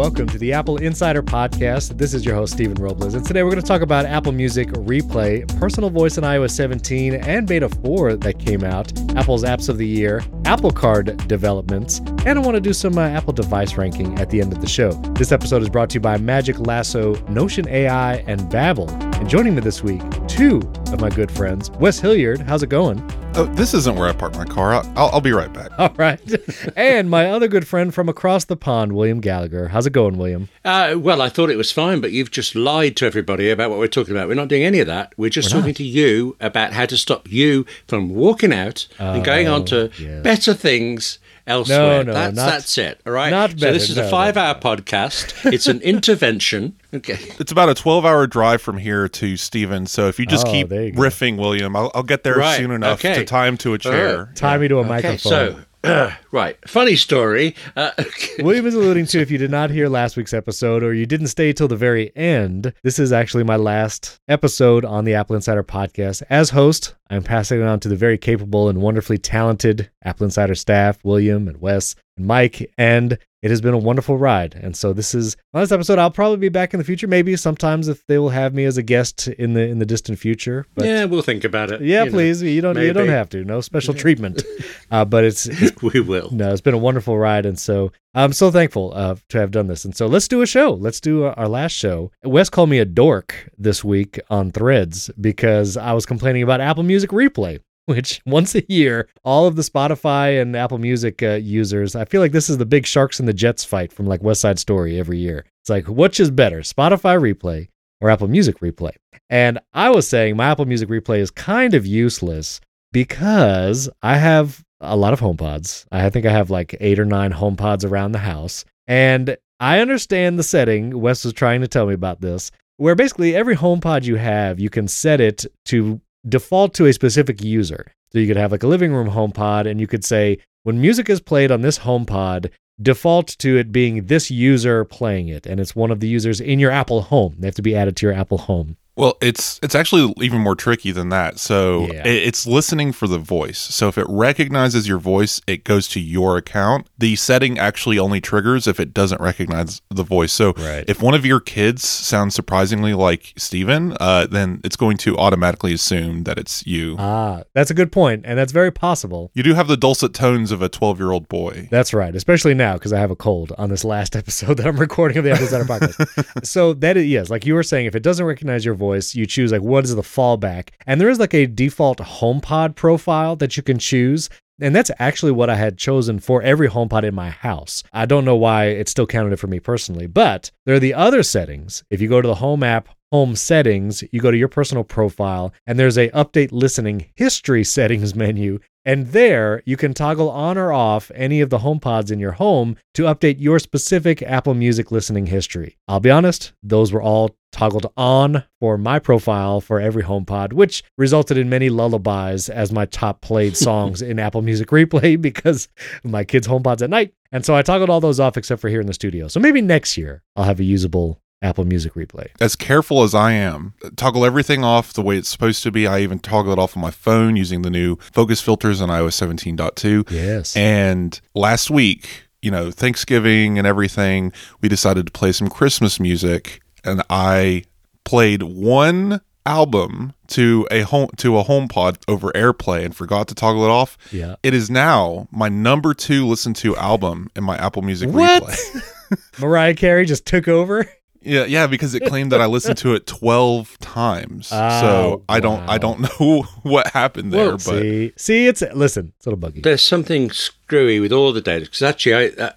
welcome to the Apple Insider Podcast. This is your host, Stephen Robles, and today we're going to talk about Apple Music Replay, Personal Voice in iOS 17, and Beta 4 that came out, Apple's Apps of the Year, Apple Card developments, and I want to do some uh, Apple device ranking at the end of the show. This episode is brought to you by Magic Lasso, Notion AI, and Babbel. And joining me this week, two of my good friends, Wes Hilliard. How's it going? Oh, this isn't where I park my car. I'll, I'll, I'll be right back. All right. and my other good friend from across the pond, William Gallagher. How's it going, William? Uh, well, I thought it was fine, but you've just lied to everybody about what we're talking about. We're not doing any of that. We're just We're talking to you about how to stop you from walking out and going on to yes. better things elsewhere. no, that's, not- that's it. All right. not so better, this is no, a five-hour podcast. It's an intervention. Okay. It's about a 12 hour drive from here to Steven. So if you just Oh, keep you riffing, William, I'll, I'll get there Right, soon enough okay. to tie him to a chair. Tie me to a Okay. microphone. So, right. Funny story. Uh, William is alluding to if you did not hear last week's episode or you didn't stay till the very end, this is actually my last episode on the Apple Insider podcast. As host, I'm passing it on to the very capable and wonderfully talented Apple Insider staff, William and Wes and Mike, and it has been a wonderful ride. And so this is on this episode. I'll probably be back in the future, maybe sometimes if they will have me as a guest in the in the distant future. But yeah, we'll think about it. yeah, you know. please. you don't you don't have to. No special treatment. Uh, but it's We will. no, it's been a wonderful ride, and so I'm so thankful uh, to have done this. And so let's do a show. Let's do our last show. Wes called me a dork this week on Threads because I was complaining about Apple Music Replay. Which once a year, all of the Spotify and Apple Music uh, users, I feel like this is the big sharks and the Jets fight from like West Side Story every year. It's like, which is better, Spotify Replay or Apple Music Replay? And I was saying my Apple Music Replay is kind of useless because I have a lot of HomePods. I think I have like eight or nine HomePods around the house. And I understand the setting. Wes was trying to tell me about this, where basically every HomePod you have, you can set it to default to a specific user. So you could have like a living room HomePod, and you could say, when music is played on this HomePod, default to it being this user playing it. And it's one of the users in your Apple Home. They have to be added to your Apple Home. Well, it's it's actually even more tricky than that. So Yeah. it, it's listening for the voice. So if it recognizes your voice, it goes to your account. The setting actually only triggers if it doesn't recognize the voice. So Right. if one of your kids sounds surprisingly like Steven, uh, then it's going to automatically assume that it's you. Ah, that's a good point, and that's very possible. you do have the dulcet tones of a 12 year old boy. That's right, especially now because I have a cold on this last episode that I'm recording of the Apple Insider podcast. so that is yes, like you were saying, if it doesn't recognize your voice, you choose like what is the fallback, and there is like a default HomePod profile that you can choose. And that's actually what I had chosen for every HomePod in my house. I don't know why it still counted it for me personally, but there are the other settings. If you go to the Home app, Home settings, you go to your personal profile, and there's a update listening history settings menu. And there you can toggle on or off any of the HomePods in your home to update your specific Apple Music listening history. I'll be honest, those were all toggled on for my profile for every HomePod, which resulted in many lullabies as my top played songs in Apple Music Replay because my kids' HomePods at night. And so I toggled all those off except for here in the studio. So maybe next year I'll have a usable Apple Music Replay. as careful as I am, toggle everything off the way it's supposed to be. I even toggle it off on my phone using the new focus filters on iOS 17.2. Yes. And last week, you know, Thanksgiving and everything, we decided to play some Christmas music, and I played one album to a home to a HomePod over AirPlay and forgot to toggle it off. yeah. It is now my number two listen to album in my Apple Music What? replay. Mariah Carey just took over. Yeah, yeah, because it claimed that I listened to it twelve times. Oh, so I don't, I don't know what happened there, Well, but See, see, it's listen, it's a little buggy. There's something screwy with all the data because actually, I, uh,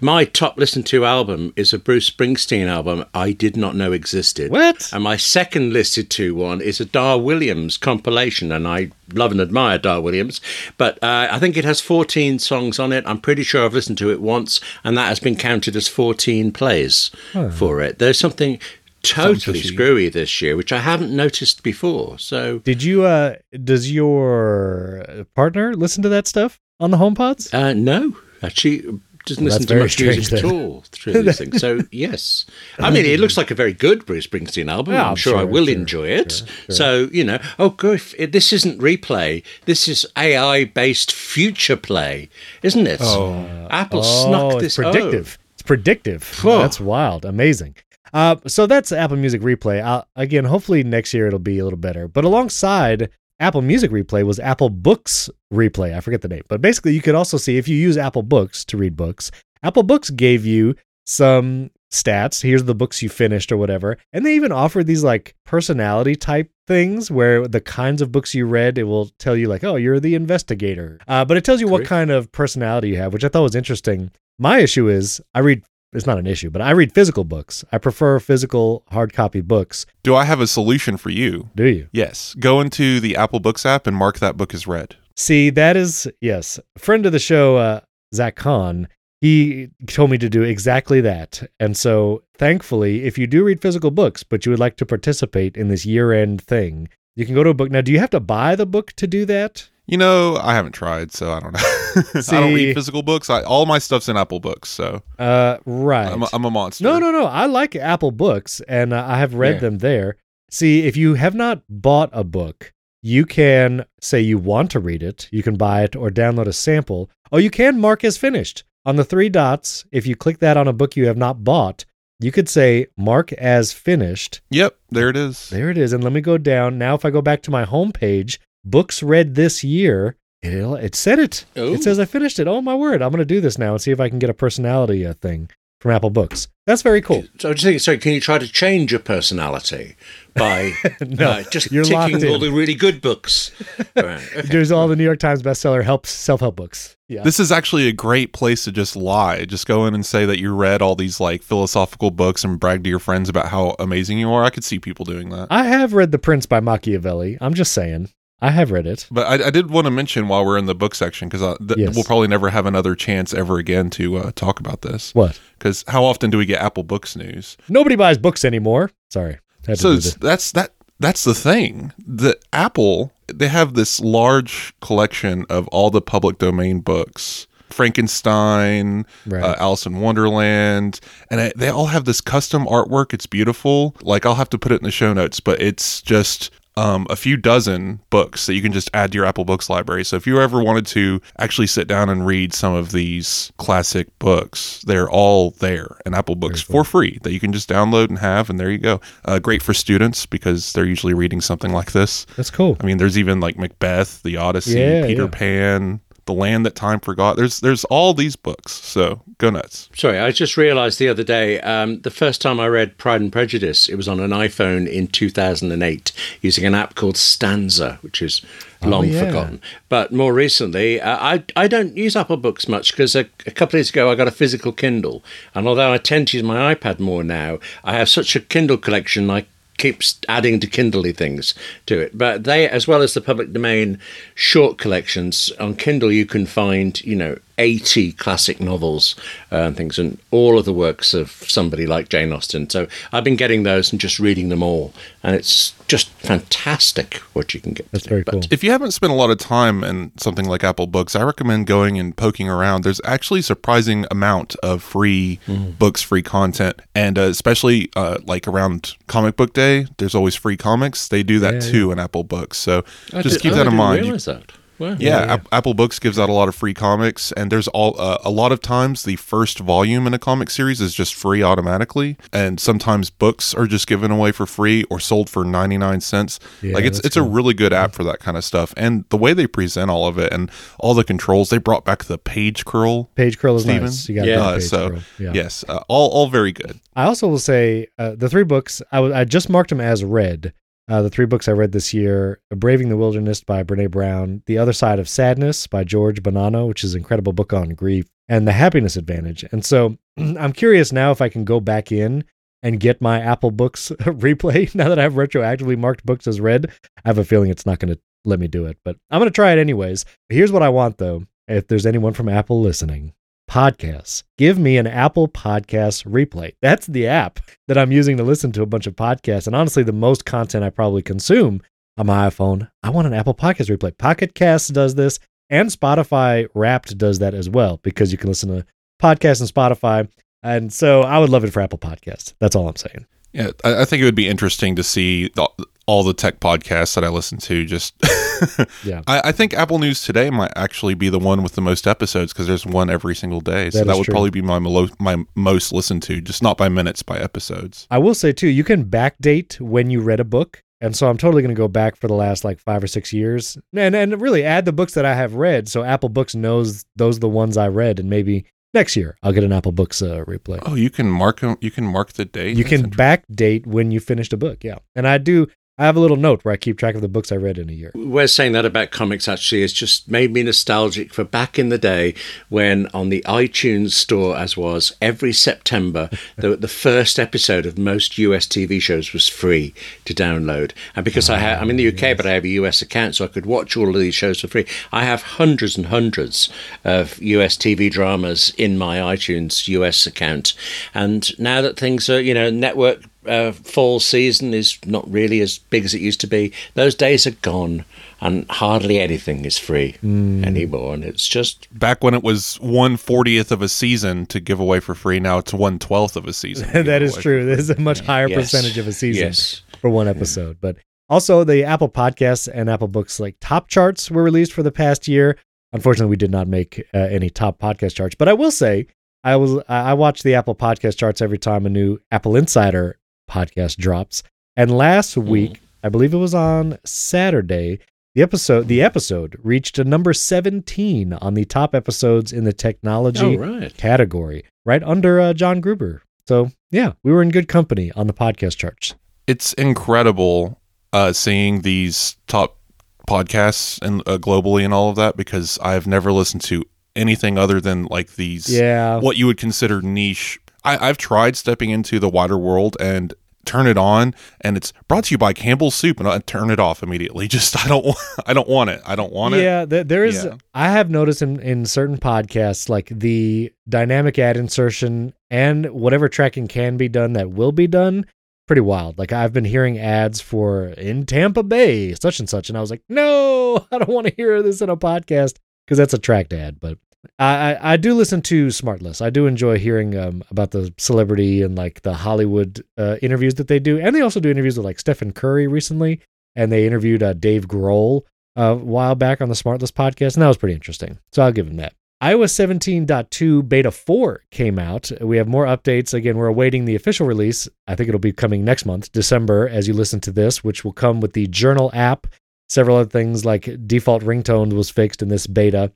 my top listened to album is a Bruce Springsteen album I did not know existed. What? And my second listed to one is a Dar Williams compilation, and I love and admire Dar Williams, but uh, I think it has 14 songs on it. I'm pretty sure I've listened to it once, and that has been counted as 14 plays for it. There's something totally screwy this year, which I haven't noticed before. So. Did you? uh Does your partner listen to that stuff on the HomePods? Uh, no, actually, doesn't Well, listen to very much music strange at all through these things. So yes, I mean it looks like a very good Bruce Springsteen album. Yeah, I'm I'm sure, I will sure, enjoy it. sure, sure. So you know, oh, griff, it, this isn't replay. This is AI based future play, isn't it? Oh. Apple oh, snuck this. it's this. predictive. It's predictive. Whew. That's wild. Amazing. Uh, so that's Apple Music Replay. Uh, again, hopefully next year it'll be a little better. But alongside Apple Music Replay was Apple Books Replay. I forget the name. But basically, you could also see if you use Apple Books to read books, Apple Books gave you some stats. Here's the books you finished or whatever. And they even offered these like personality type things where the kinds of books you read, it will tell you, like, oh, you're the investigator. Uh, but it tells you what kind of personality you have, which I thought was interesting. My issue is I read. It's not an issue, but I read physical books. I prefer physical hard copy books. Do I have a solution for you? Do you? Yes. Go into the Apple Books app and mark that book as read. See, that is yes. Friend of the show, uh, Zach Kahn, he told me to do exactly that. And so, thankfully, if you do read physical books, but you would like to participate in this year-end thing, you can go to a book. Now, do you have to buy the book to do that? You know, I haven't tried, so I don't know. I don't read physical books. I, all my stuff's in Apple Books, so Uh, right. I'm, a, I'm a monster. No, no, no. I like Apple books and uh, I have read Yeah. them there. See, if you have not bought a book, you can say you want to read it. You can buy it or download a sample. Oh, you can mark as finished. On the three dots, if you click that on a book you have not bought, you could say mark as finished. Yep, there it is. There it is. And let me go down. Now, if I go back to my homepage, books read this year, it'll, it said it. Ooh. It says I finished it. Oh, my word. I'm going to do this now and see if I can get a personality uh, thing from Apple Books. That's very cool. So I was thinking, so can you try to change your personality by No, uh, just you're ticking all the really good books? Right. There's all the New York Times bestseller help self-help books. Yeah. This is actually a great place to just lie. Just go in and say that you read all these like philosophical books and brag to your friends about how amazing you are. I could see people doing that. I have read The Prince by Machiavelli. I'm just saying. I have read it. But I, I did want to mention while we're in the book section because th- Yes. we'll probably never have another chance ever again to uh, talk about this. What? Because how often do we get Apple Books news? Nobody buys books anymore. Sorry. So do it's, the- that's that. That's the thing. The Apple they have this large collection of all the public domain books. Frankenstein, Right. uh, Alice in Wonderland, and I, they all have this custom artwork. It's beautiful. Like I'll have to put it in the show notes, but it's just um, a few dozen books that you can just add to your Apple Books library. So if you ever wanted to actually sit down and read some of these classic books, they're all there in Apple Books for free that you can just download and have, and there you go. Uh, great for students because they're usually reading something like this. That's cool. I mean, there's even like Macbeth, The Odyssey, Yeah, Peter yeah. Pan, The Land That Time Forgot. There's there's all these books. So go nuts. Sorry, I just realised the other day um, the first time I read Pride and Prejudice, it was on an iPhone in 2008 using an app called Stanza, which is long yeah. forgotten. But more recently, uh, I I don't use Apple Books much because a, a couple of years ago I got a physical Kindle, and although I tend to use my iPad more now, I have such a Kindle collection. I keeps adding to Kindly things to it. But they, as well as the public domain short collections on Kindle, you can find you know eighty classic novels uh, and things, and all of the works of somebody like Jane Austen. So I've been getting those and just reading them all, and it's just fantastic what you can get. That's very But cool. If you haven't spent a lot of time in something like Apple Books, I recommend going and poking around. There's actually a surprising amount of free books, free content, and uh, especially uh, like around Comic Book Day, there's always free comics. They do that Yeah, too in Apple Books. So I just did- keep oh, that I in didn't mind. You- realise that. Wow. yeah, App- Apple Books gives out a lot of free comics, and there's all uh, a lot of times the first volume in a comic series is just free automatically, and sometimes books are just given away for free or sold for ninety nine cents. Yeah, like it's that's it's a really good app for that kind of stuff, and the way they present all of it and all the controls, they brought back the page curl. Page curl is Steven? nice. You got Yeah. Uh, page so curl. Yeah. yes, uh, all all very good. I also will say uh, the three books I I just marked them as read. Uh, the three books I read this year: "Braving the Wilderness" by Brene Brown, "The Other Side of Sadness" by George Bonanno, which is an incredible book on grief, and "The Happiness Advantage." And so I'm curious now if I can go back in and get my Apple Books replay now that I've retroactively marked books as read. I have a feeling it's not going to let me do it, but I'm going to try it anyways. Here's what I want though: if there's anyone from Apple listening, podcasts. Give me an Apple Podcast replay. That's the app that I'm using to listen to a bunch of podcasts. And honestly, the most content I probably consume on my iPhone, I want an Apple Podcast replay. Pocket Cast does this, and Spotify Wrapped does that as well because you can listen to podcasts on Spotify. And so I would love it for Apple Podcasts. That's all I'm saying. Yeah, I, I think it would be interesting to see the, all the tech podcasts that I listen to. Just Yeah. I, I think Apple News Today might actually be the one with the most episodes because there's one every single day. So That that, is would true. probably be my my most listened to, just not by minutes, by episodes. I will say too, you can backdate when you read a book. And so I'm totally going to go back for the last like five or six years, and and really add the books that I have read. So Apple Books knows those are the ones I read, and maybe next year I'll get an Apple Books uh, replay. Oh, you can mark You can mark the date. you That's can backdate when you finished a book, yeah. And I do. I have a little note where I keep track of the books I read in a year. We're saying that about comics actually. It's just made me nostalgic for back in the day when on the iTunes store, as was, every September, the, the first episode of most US TV shows was free to download. And because I ha- I'm in the ah, UK, but I have a US account, so I could watch all of these shows for free. I have hundreds and hundreds of US TV dramas in my iTunes US account. And now that things are, you know, network uh, fall season is not really as big as it used to be. Those days are gone, and hardly anything is free anymore. And it's just back when it was one fortieth of a season to give away for free. Now it's one twelfth of a season. that is true. for This is a much higher Yes. percentage of a season Yes. for one episode. But also, the Apple Podcasts and Apple Books like top charts were released for the past year. Unfortunately, we did not make uh, any top podcast charts. But I will say, I was I I watch the Apple Podcast charts every time a new Apple Insider podcast drops. And last week, I believe it was on Saturday, the episode the episode reached a number 17 on the top episodes in the technology right. category, right under uh, John Gruber. So, yeah, we were in good company on the podcast charts. it's incredible uh, seeing these top podcasts and uh, globally and all of that because I've never listened to anything other than like these Yeah. what you would consider niche. I, I've tried stepping into the wider world and turn it on and it's brought to you by Campbell's soup and I turn it off immediately. Just I don't want I don't want it. I don't want it. yeah, there is. Yeah. I have noticed in, in certain podcasts, like the dynamic ad insertion and whatever tracking can be done that will be done, pretty wild. Like I've been hearing ads for in Tampa Bay, such and such, and I was like, no, I don't want to hear this in a podcast because that's a tracked ad. But I, I, do listen to Smartless. I do enjoy hearing um, about the celebrity and like the Hollywood uh, interviews that they do, and they also do interviews with like Stephen Curry recently, and they interviewed uh, Dave Grohl a while back on the Smartless podcast, and that was pretty interesting. So I'll give him that. iOS 17.2 Beta 4 came out. We have more updates. Again, we're awaiting the official release. I think it'll be coming next month, December, as you listen to this, which will come with the Journal app. Several other things like default ringtone was fixed in this beta.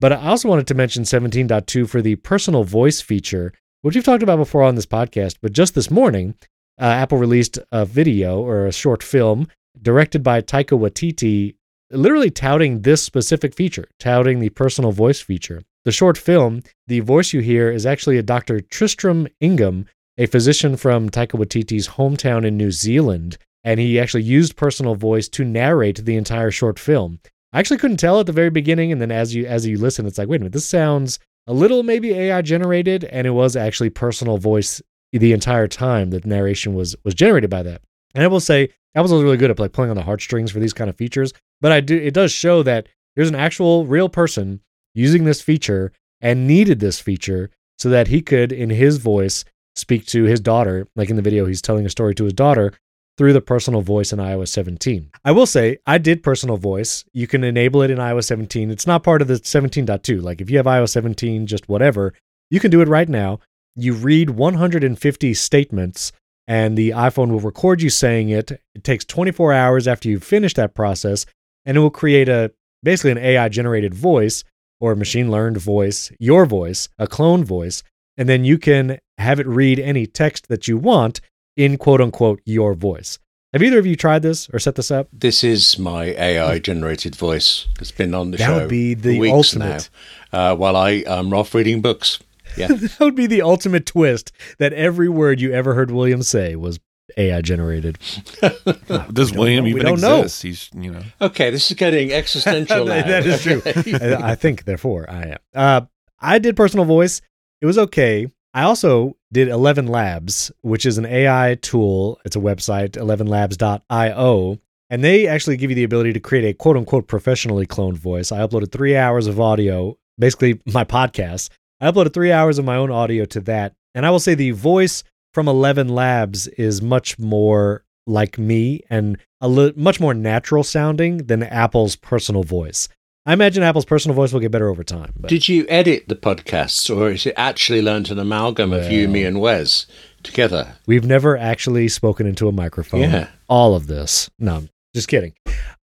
But I also wanted to mention 17.2 for the personal voice feature, which we've talked about before on this podcast. But just this morning, uh, Apple released a video or a short film directed by Taika Waititi, literally touting this specific feature, touting the personal voice feature. The short film, the voice you hear is actually a Dr. Tristram Ingham, a physician from Taika Waititi's hometown in New Zealand, and he actually used personal voice to narrate the entire short film. I actually couldn't tell at the very beginning, and then as you as you listen, it's like, wait a minute, this sounds a little maybe AI generated, and it was actually personal voice the entire time that narration was was generated by that. And I will say, Apple's really good at like pulling on the heartstrings for these kind of features, but I do it does show that there's an actual real person using this feature and needed this feature so that he could, in his voice, speak to his daughter. Like in the video, he's telling a story to his daughter through the personal voice in iOS 17. I will say, I did personal voice. You can enable it in iOS 17. It's not part of the 17.2. Like if you have iOS 17, just whatever, you can do it right now. You read 150 statements and the iPhone will record you saying it. It takes 24 hours after you finish that process and it will create a basically an AI generated voice or machine learned voice, your voice, a clone voice, and then you can have it read any text that you want in quote unquote your voice. Have either of you tried this or set this up? This is my AI generated voice. It's been on the That show. That would be for the weeks ultimate. now. Uh, while I am off reading books. Yeah. that would be the ultimate twist that every word you ever heard William say was AI generated. Does William know. We even don't know. exist? He's you know okay, this is getting existential now. that is true. I I think, therefore, I am. Uh, I did personal voice. It was okay. I also did 11 Labs, which is an AI tool. It's a website, 11labs.io. And they actually give you the ability to create a quote unquote professionally cloned voice. I uploaded three hours of audio, basically my podcast. I uploaded three hours of my own audio to that. And I will say the voice from 11 Labs is much more like me and a li- much more natural sounding than Apple's personal voice. I imagine Apple's personal voice will get better over time. But Did you edit the podcasts, or is it actually learnt an amalgam of you, me, and Wes together? we've never actually spoken into a microphone. Yeah. All of this. No, just kidding.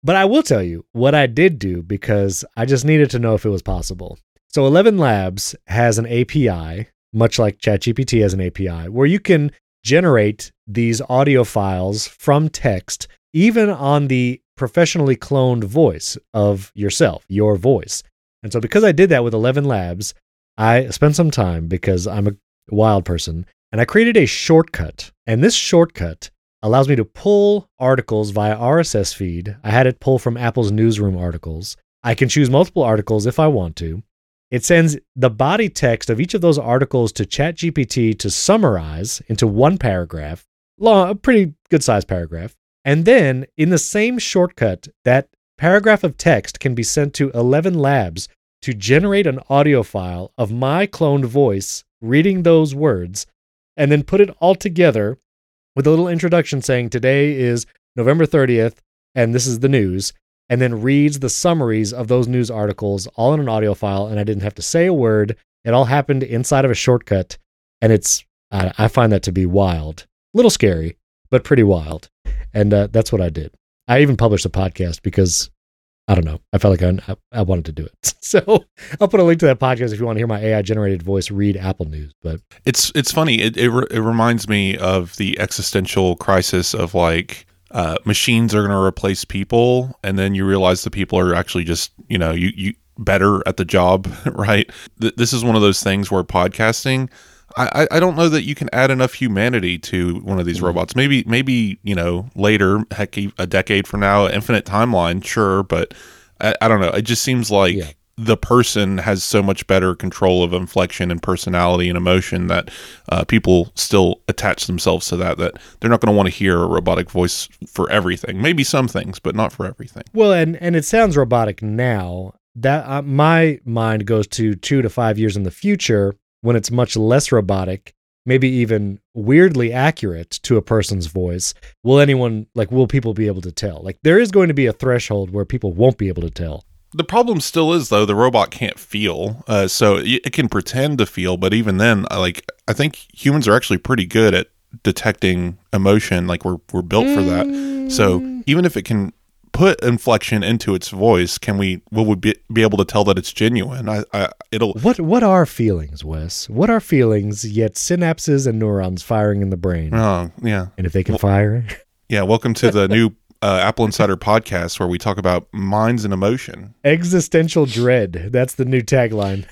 But I will tell you what I did do because I just needed to know if it was possible. So 11 Labs has an API, much like ChatGPT has an API, where you can generate these audio files from text, even on the professionally cloned voice of yourself, your voice. And so, because I did that with 11 Labs, I spent some time because I'm a wild person and I created a shortcut. And this shortcut allows me to pull articles via RSS feed. I had it pull from Apple's newsroom articles. I can choose multiple articles if I want to. It sends the body text of each of those articles to ChatGPT to summarize into one paragraph, long, a pretty good sized paragraph. And then in the same shortcut, that paragraph of text can be sent to 11 Labs to generate an audio file of my cloned voice reading those words and then put it all together with a little introduction saying today is November 30th and this is the news and then reads the summaries of those news articles all in an audio file and I didn't have to say a word. It all happened inside of a shortcut and it's I, find that to be wild. A little scary, but pretty wild. And uh, that's what I did. I even published a podcast because I don't know. I felt like I, I wanted to do it. So I'll put a link to that podcast if you want to hear my AI generated voice read Apple News. But It's it's funny. It it, re- it reminds me of the existential crisis of like uh, machines are going to replace people, and then you realize the people are actually just you know you you better at the job, right? Th- this is one of those things where podcasting. I, I- don't know that you can add enough humanity to one of these robots. Maybe maybe you know later, heck, a decade from now, infinite timeline, sure, but I, I don't know. It just seems like Yeah. the person has so much better control of inflection and personality and emotion that uh, people still attach themselves to that. That they're not going to want to hear a robotic voice for everything. Maybe some things, but not for everything. well, and and it sounds robotic now. That uh, my mind goes to two to five years in the future when it's much less robotic, maybe even weirdly accurate to a person's voice. Will anyone like? Will people be able to tell? Like there is going to be a threshold where people won't be able to tell. The problem still is though the robot can't feel, uh, so it, it can pretend to feel, but even then, like I think humans are actually pretty good at detecting emotion. Like we're we're built for that. So even if it can put inflection into its voice, can we will we be, be able to tell that it's genuine? I, I it'll What what are feelings, Wes? What are feelings? Yet synapses and neurons firing in the brain, oh yeah and if they can fire, yeah. Welcome to the new uh, Apple Insider podcast where we talk about minds and emotion. existential dread. That's the new tagline.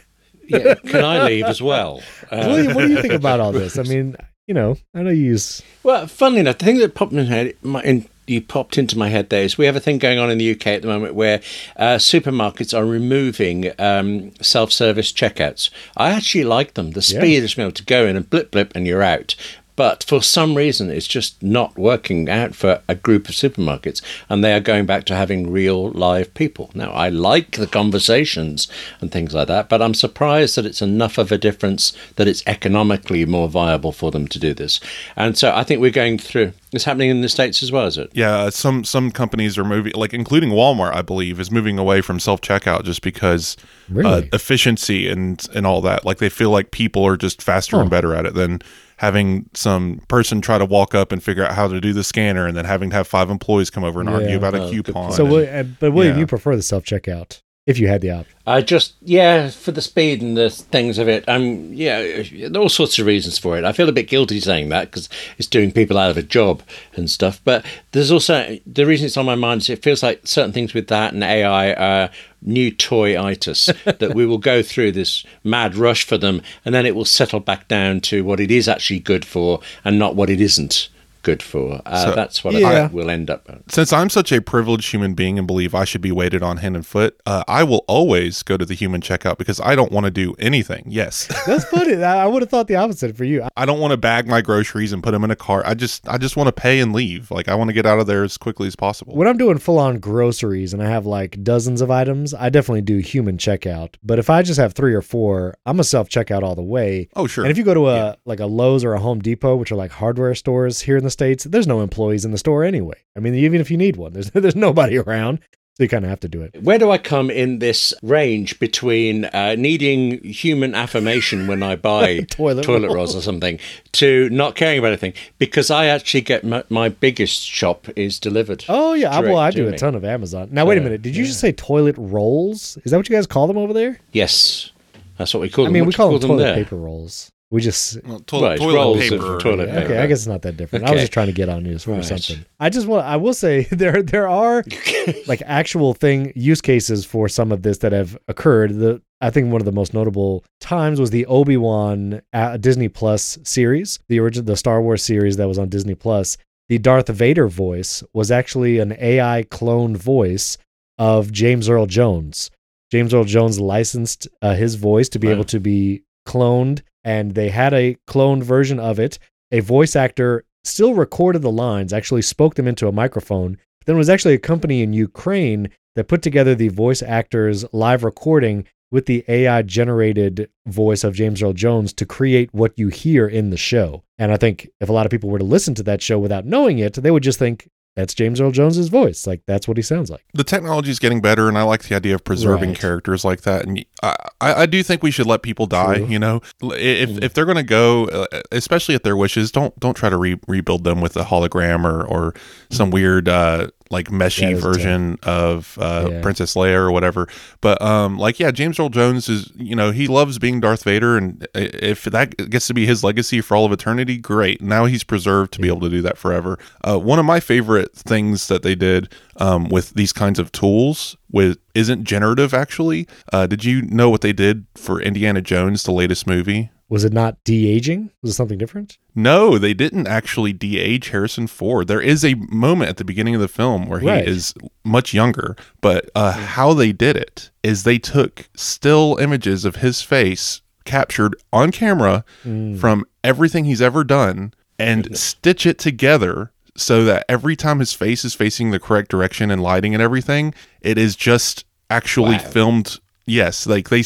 Yeah, can I leave as well? Uh, What do, you, what do you think about all this? I mean, you know, I know you use Well, funnily enough, the thing that popped in, head, my, in, you popped into my head there is we have a thing going on in the UK at the moment where uh, supermarkets are removing um, self-service checkouts. I actually like them. The Yeah. speed is being able to go in and blip blip and you're out. But for some reason, it's just not working out for a group of supermarkets, and they are going back to having real live people. Now, I like the conversations and things like that, but I'm surprised that it's enough of a difference that it's economically more viable for them to do this. And so I think we're going through. It's happening in the states as well, is it? Yeah, some some companies are moving, like including Walmart, I believe, is moving away from self checkout just because uh, efficiency and and all that. Like they feel like people are just faster Huh. and better at it than having some person try to walk up and figure out how to do the scanner, and then having to have five employees come over and Yeah. argue about Oh, a coupon. so. and- Will, uh, but William, Yeah. you prefer the self checkout if you had the option. I just, yeah, for the speed and the things of it. I'm yeah, all sorts of reasons for it. I feel a bit guilty saying that because it's doing people out of a job and stuff. But there's also the reason it's on my mind is it feels like certain things with that and AI are new toy-itis that we will go through this mad rush for them, and then it will settle back down to what it is actually good for and not what it isn't good for. Uh, So- that's what Yeah. I we'll end up. At. Since I'm such a privileged human being and believe I should be weighted on hand and foot, uh, I will always go to the human checkout because I don't want to do anything. Yes, That's funny. I, I would have thought the opposite for you. I don't want to bag my groceries and put them in a cart. I just I just want to pay and leave. Like I want to get out of there as quickly as possible. When I'm doing full on groceries and I have like dozens of items, I definitely do human checkout. But if I just have three or four, I'm a self checkout all the way. oh sure. And if you go to a like a Lowe's or a Home Depot, which are like hardware stores here in the states, there's no employees in the store anyway. I mean, even if you need one, there's there's nobody around. So you kind of have to do it. Where do I come in this range between uh, needing human affirmation when I buy Toilet toilet rolls. rolls or something to not caring about anything? Because I actually get my, my biggest shop is delivered. Oh yeah, I- well I do a me. ton of Amazon. Now wait a Uh, minute, did you just say toilet rolls? Is that what you guys call them over there? Yes, that's what we call I mean, What we do you call them toilet there? paper rolls. We just Well, toilet, Well, it's toilet rolls paper. of toilet paper. okay. I guess it's not that different. I was just trying to get on news for Right. something. I just want. I will say there there are like actual thing use cases for some of this that have occurred. The I think one of the most notable times was the Obi Wan uh, Disney Plus series, the original the Star Wars series that was on Disney Plus. The Darth Vader voice was actually an AI cloned voice of James Earl Jones. James Earl Jones licensed uh, his voice to be Wow. able to be cloned, and they had a cloned version of it. A voice actor still recorded the lines, actually spoke them into a microphone. Then it was actually a company in Ukraine that put together the voice actor's live recording with the AI generated voice of James Earl Jones to create what you hear in the show. And I think if a lot of people were to listen to that show without knowing it, they would just think that's James Earl Jones's voice. Like that's what he sounds like. the technology is getting better, and I like the idea of preserving Right. characters like that. And I, I, I do think we should let people die. True. You know, if if they're going to go, uh, especially at their wishes, don't don't try to re- rebuild them with a hologram or or some weird uh, like meshy is version of uh, Yeah. Princess Leia or whatever. But um, like yeah, James Earl Jones is you know he loves being Darth Vader, and if that gets to be his legacy for all of eternity, great. Now he's preserved to be able to do that forever. Uh, one of my favorite things that they did um, with these kinds of tools with isn't generative actually. Uh, did you know what they did for Indiana Jones, the latest movie? Was it not de aging? Was it something different? No, they didn't actually de-age Harrison Ford. There is a moment at the beginning of the film where he Right. is much younger, but uh, how they did it is they took still images of his face captured on camera Mm. from everything he's ever done and stitch it together so that every time his face is facing the correct direction and lighting and everything, it is just actually Wow. filmed. Yes, like they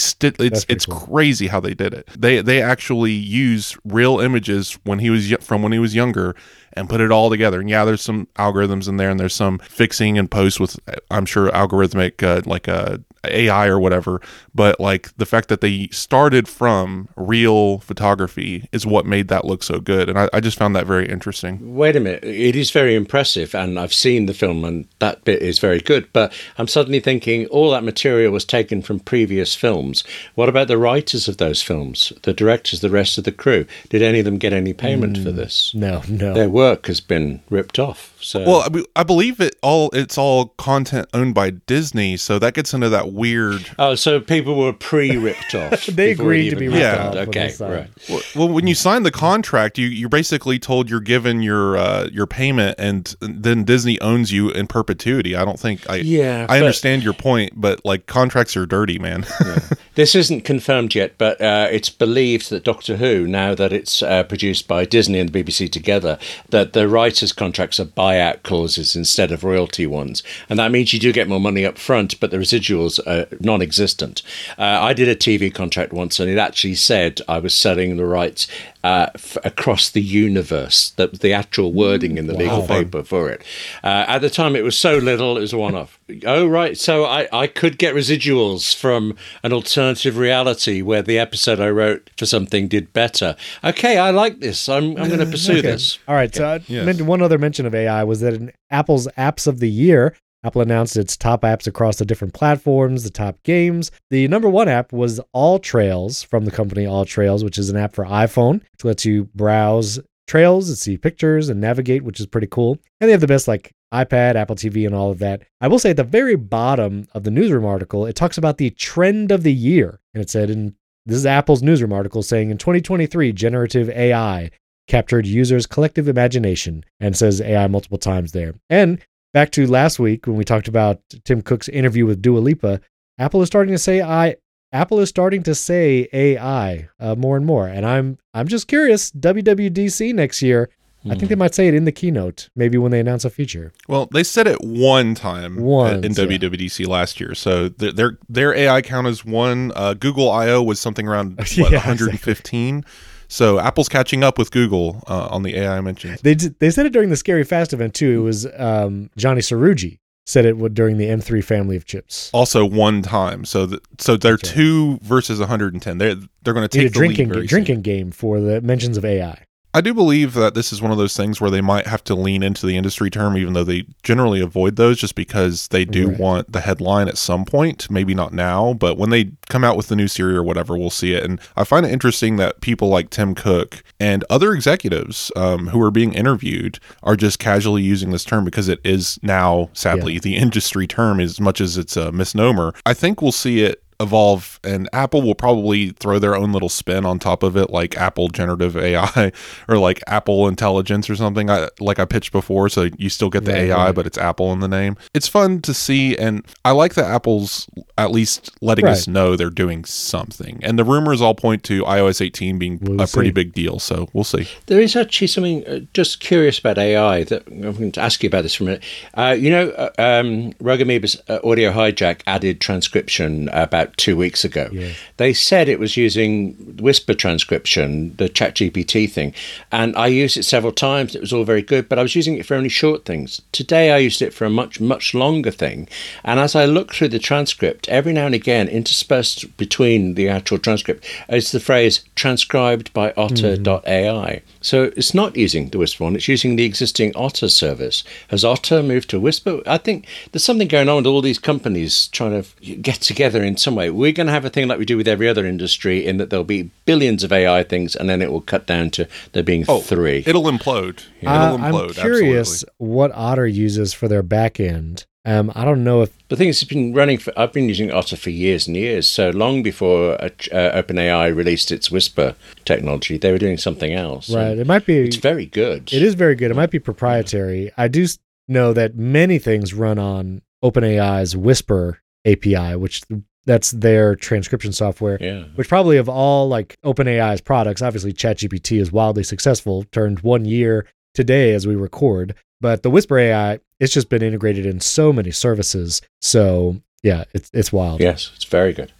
That's it's it's cool. crazy how they did it. They they actually use real images when he was y- from when he was younger and put it all together. And yeah, there's some algorithms in there and there's some fixing and post with I'm sure algorithmic uh, like uh, AI or whatever. But like the fact that they started from real photography is what made that look so good. And I, I just found that very interesting. Wait a minute. It is very impressive, and I've seen the film, and that bit is very good. But I'm suddenly thinking all that material was taken from previous films. What about the writers of those films, the directors, the rest of the crew? Did any of them get any payment for mm, this? No, no. Their work has been ripped off. So Well, I, be- I believe it all. It's all content owned by Disney, so that gets into that weird. oh, so people were pre-ripped off. They agreed to be ripped happened. off when Okay, right. Well, well, when you sign the contract, you you're basically told you're given your uh, your payment, and then Disney owns you in perpetuity. I don't think I. Yeah, I but- understand your point, but like contracts are dirty, man. This isn't confirmed yet, but uh, it's believed that Doctor Who, now that it's uh, produced by Disney and the BBC together, that the writers' contracts are buyout clauses instead of royalty ones, and that means you do get more money up front, but the residuals are non-existent. Uh, I did a TV contract once, and it actually said I was selling the rights uh, f- across the universe. That the actual wording in the legal paper for it. Uh, at the time, it was so little; it was a one-off. oh right, so I, I could get residuals from an alternative reality where the episode I wrote for something did better. Okay, I like this. I'm I'm going to pursue Okay. this. All right. So, uh, Yes. one other mention of AI was that in Apple's apps of the year, Apple announced its top apps across the different platforms, the top games. The number one app was All Trails from the company All Trails, which is an app for iPhone, which lets you browse trails and see pictures and navigate, which is pretty cool. And they have the best like iPad, Apple TV, and all of that. I will say at the very bottom of the newsroom article, it talks about the trend of the year. And it said and this is Apple's newsroom article saying in 2023, generative AI captured users' collective imagination and says AI multiple times there. And back to last week when we talked about Tim Cook's interview with Dua Lipa, Apple is starting to say I Apple is starting to say AI uh, more and more, and I'm I'm just curious. WWDC next year, I think they might say it in the keynote, maybe when they announce a feature. Well, they said it one time Once, in yeah. WWDC last year. So their their, their AI count is one. Uh, Google I/O was something around what, Yeah, 115. So Apple's catching up with Google uh, on the AI mentions. They did, they said it during the Scary Fast event too. It was um, Johny Srouji said it would during the M3 family of chips. Also one time. So th- so they're right. two versus 110. They're they're going to Need take a the drinking very soon. drinking game for the mentions of AI. I do believe that this is one of those things where they might have to lean into the industry term, even though they generally avoid those just because they do Right. want the headline at some point. Maybe not now, but when they come out with the new Siri or whatever, we'll see it. And I find it interesting that people like Tim Cook and other executives um, who are being interviewed are just casually using this term because it is now, sadly, the industry term as much as it's a misnomer. I think we'll see it evolve and apple will probably throw their own little spin on top of it like apple generative ai or like apple intelligence or something I, like i pitched before so you still get the Right, ai right. but it's apple in the name. It's fun to see and i like that apple's at least letting us know they're doing something. And the rumors all point to ios 18 being We'll a pretty big deal so we'll see. There is actually something uh, just curious about AI that I'm going to ask you about this for a minute. Uh, you know, uh, um, Rogue Amoeba's uh, Audio Hijack added transcription about two weeks ago. Yeah. They said it was using Whisper transcription, the ChatGPT thing, and I used it several times. It was all very good, but I was using it for only short things. Today, I used it for a much much longer thing, and as I look through the transcript, every now and again, interspersed between the actual transcript, is the phrase transcribed by Otter.ai. Hmm. So it's not using the Whisper one; it's using the existing Otter service. Has Otter moved to Whisper? I think there's something going on with all these companies trying to get together in some way. We're going to have a thing like we do with every other industry, in that there'll be billions of AI things, and then it will cut down to there being three. it'll implode it'll Uh, implode I'm curious absolutely. what Otter uses for their back end. Um, I don't know if The thing is, it's been running for. I've been using Otter for years and years. So long before uh, uh, OpenAI released its Whisper technology, they were doing something else. right. It might be. It's very good. It is very good. It might be proprietary. I do know that many things run on OpenAI's Whisper API, which that's their transcription software. Yeah. Which probably of all like OpenAI's products, obviously ChatGPT is wildly successful, turned one year today as we record. But the Whisper AI, it's just been integrated in so many services. So yeah, it's it's wild. Yes, it's very good.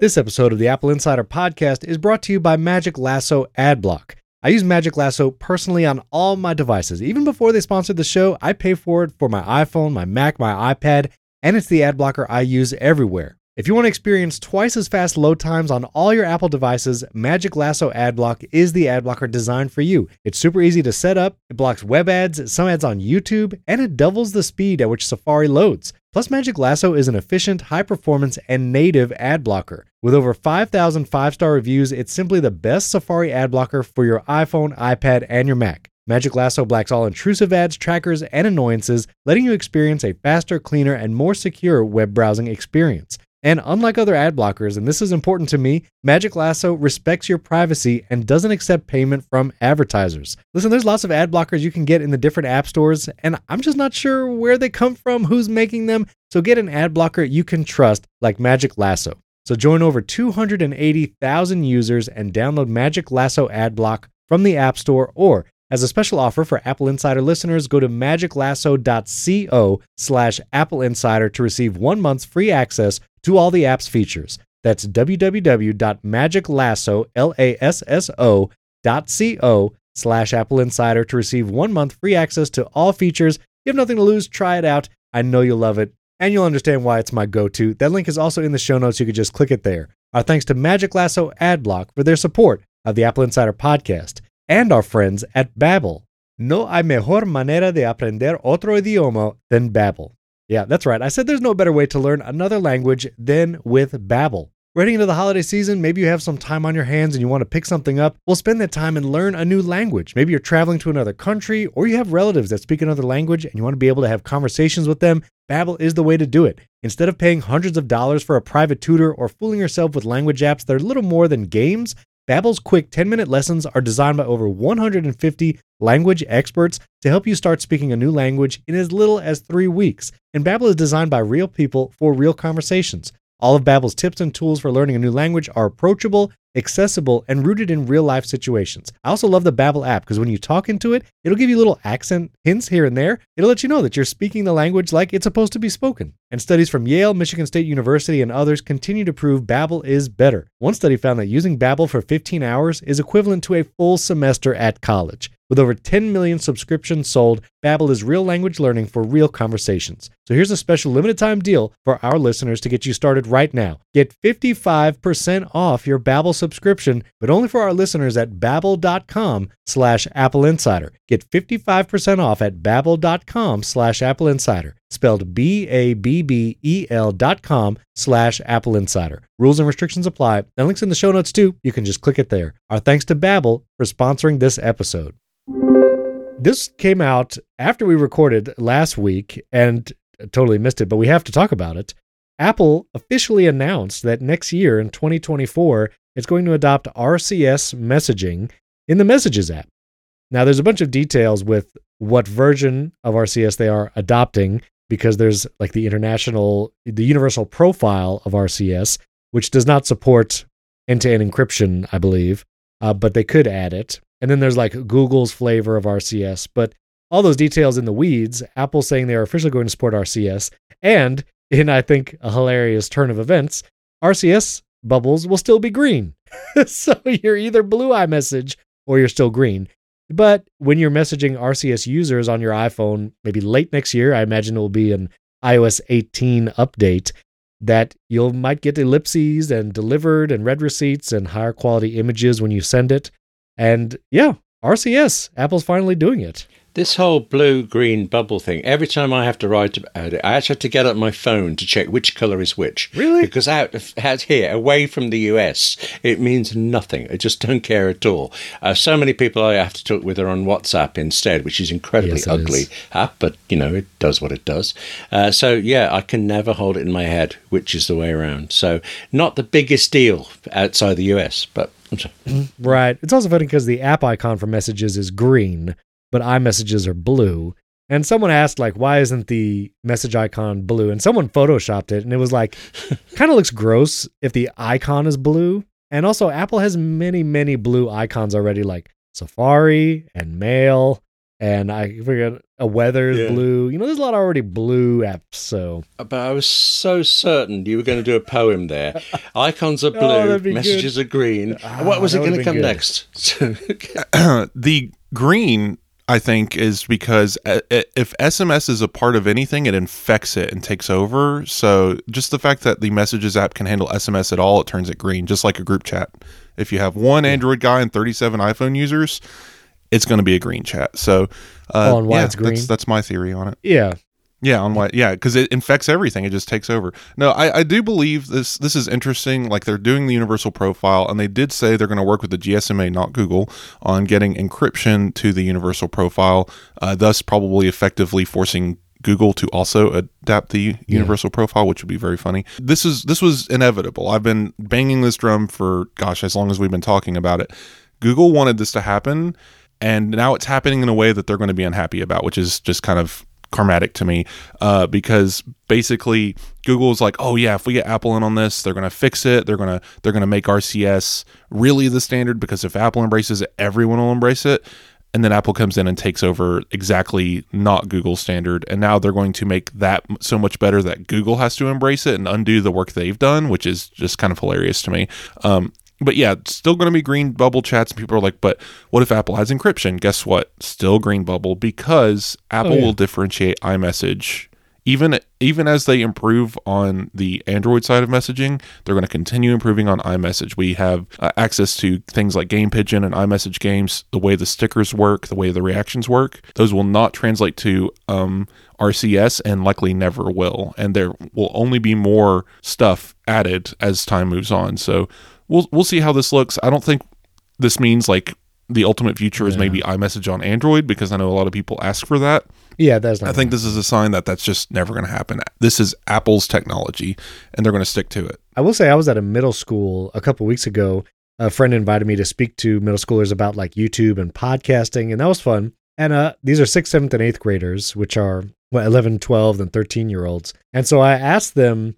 This episode of the Apple Insider Podcast is brought to you by Magic Lasso Adblock. I use Magic Lasso personally on all my devices. Even before they sponsored the show, I pay for it for my iPhone, my Mac, my iPad, and it's the ad blocker I use everywhere. If you want to experience twice as fast load times on all your Apple devices, Magic Lasso Adblock is the ad blocker designed for you. It's super easy to set up, it blocks web ads, some ads on YouTube, and it doubles the speed at which Safari loads. Plus, Magic Lasso is an efficient, high performance, and native ad blocker. With over 5,000 five star reviews, it's simply the best Safari ad blocker for your iPhone, iPad, and your Mac. Magic Lasso blocks all intrusive ads, trackers, and annoyances, letting you experience a faster, cleaner, and more secure web browsing experience. And unlike other ad blockers, and this is important to me, Magic Lasso respects your privacy and doesn't accept payment from advertisers. Listen, there's lots of ad blockers you can get in the different app stores, and I'm just not sure where they come from, who's making them. So get an ad blocker you can trust like Magic Lasso. So join over 280,000 users and download Magic Lasso Ad Block from the App Store or as a special offer for Apple Insider listeners, go to magiclasso.co slash Apple Insider to receive one month's free access to all the app's features. That's www.magiclasso.co slash Apple Insider to receive one month free access to all features. You have nothing to lose. Try it out. I know you'll love it, and you'll understand why it's my go-to. That link is also in the show notes. You could just click it there. Our thanks to Magic Lasso Adblock for their support of the Apple Insider podcast and our friends at Babbel. No hay mejor manera de aprender otro idioma than Babbel. Yeah, that's right. I said there's no better way to learn another language than with Babbel. We're heading into the holiday season. Maybe you have some time on your hands and you want to pick something up. Well, spend that time and learn a new language. Maybe you're traveling to another country or you have relatives that speak another language and you want to be able to have conversations with them. Babbel is the way to do it. Instead of paying hundreds of dollars for a private tutor or fooling yourself with language apps that are little more than games, Babbel's quick 10-minute lessons are designed by over 150 language experts to help you start speaking a new language in as little as 3 weeks. And Babbel is designed by real people for real conversations. All of Babbel's tips and tools for learning a new language are approachable, accessible, and rooted in real life situations. I also love the Babbel app because when you talk into it, it'll give you little accent hints here and there. It'll let you know that you're speaking the language like it's supposed to be spoken. And studies from Yale, Michigan State University, and others continue to prove Babbel is better. One study found that using Babbel for 15 hours is equivalent to a full semester at college. With over 10 million subscriptions sold, Babbel is real language learning for real conversations. So here's a special limited time deal for our listeners to get you started right now. Get 55% off your Babbel subscription, but only for our listeners at babbel.com slash Apple Insider. Get 55% off at babbel.com slash Apple Insider. Spelled B-A-B-B-E-L dot com slash Apple Insider. Rules and restrictions apply. And links in the show notes too. You can just click it there. Our thanks to Babbel for sponsoring this episode. This came out after we recorded last week and totally missed it, but we have to talk about it. Apple officially announced that next year in 2024, it's going to adopt RCS messaging in the Messages app. Now, there's a bunch of details with what version of RCS they are adopting because there's like the international, the universal profile of RCS, which does not support end to end encryption, I believe, uh, but they could add it. And then there's like Google's flavor of RCS. But all those details in the weeds, Apple saying they are officially going to support RCS. And in, I think, a hilarious turn of events, RCS bubbles will still be green. so you're either blue iMessage or you're still green. But when you're messaging RCS users on your iPhone, maybe late next year, I imagine it will be an iOS 18 update that you'll might get ellipses and delivered and read receipts and higher quality images when you send it. And yeah, RCS, Apple's finally doing it. This whole blue green bubble thing, every time I have to write about it, I actually have to get up my phone to check which colour is which. Really? Because out, out here, away from the US, it means nothing. I just don't care at all. Uh, so many people I have to talk with are on WhatsApp instead, which is incredibly Yes, ugly is. app, but you know, it does what it does. Uh, so yeah, I can never hold it in my head which is the way around. So not the biggest deal outside the US, but. Right. It's also funny because the app icon for messages is green, but iMessages are blue. And someone asked, like, why isn't the message icon blue? And someone photoshopped it, and it was like, kind of looks gross if the icon is blue. And also, Apple has many, many blue icons already, like Safari and Mail, and I forget a weather is Yeah. blue. You know, there's a lot of already blue apps. So But I was so certain you were going to do a poem there. Icons are blue, Oh, that'd be messages are green. Ah, what was it going to come good. next? The green i think is because uh, if sms is a part of anything it infects it and takes over. So just the fact that the messages app can handle sms at all it turns it green just like a group chat. If you have one android guy and 37 iphone users it's going to be a green chat. So uh, Oh, yeah? That's, that's my theory on it. Yeah, yeah, on why? Yeah, because it infects everything. It just takes over. No, I, I do believe this. This is interesting. Like they're doing the universal profile, and they did say they're going to work with the GSMA, not Google, on getting encryption to the universal profile, uh, thus probably effectively forcing Google to also adapt the universal profile, which would be very funny. This is this was inevitable. I've been banging this drum for gosh, as long as we've been talking about it. Google wanted this to happen, and now it's happening in a way that they're going to be unhappy about, which is just kind of karmatic to me uh, because basically Google is like, oh yeah, if we get Apple in on this, they're gonna fix it. They're gonna they're gonna make RCS really the standard because if Apple embraces it, everyone will embrace it. And then Apple comes in and takes over exactly not Google's standard, and now they're going to make that so much better that Google has to embrace it and undo the work they've done, which is just kind of hilarious to me. Um, but yeah, it's still going to be green bubble chats. And people are like, but what if Apple has encryption? Guess what? Still green bubble because Apple yeah. will differentiate iMessage. Even even as they improve on the Android side of messaging, they're going to continue improving on iMessage. We have uh, access to things like Game Pigeon and iMessage games, the way the stickers work, the way the reactions work. Those will not translate to um, RCS and likely never will. And there will only be more stuff added as time moves on. So we'll we'll see how this looks. I don't think this means like the ultimate future is Yeah. maybe iMessage on Android because I know a lot of people ask for that. yeah, that's not. I think this is a sign that that's just never going to happen. This is Apple's technology, and they're going to stick to it. I will say I was at a middle school a couple weeks ago. A friend invited me to speak to middle schoolers about like YouTube and podcasting, and that was fun. And uh, these are sixth, seventh, and eighth graders, which are what, 11, 12, and 13 year olds. And so I asked them,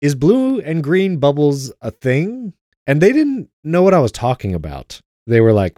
is blue and green bubbles a thing? And they didn't know what I was talking about. They were like,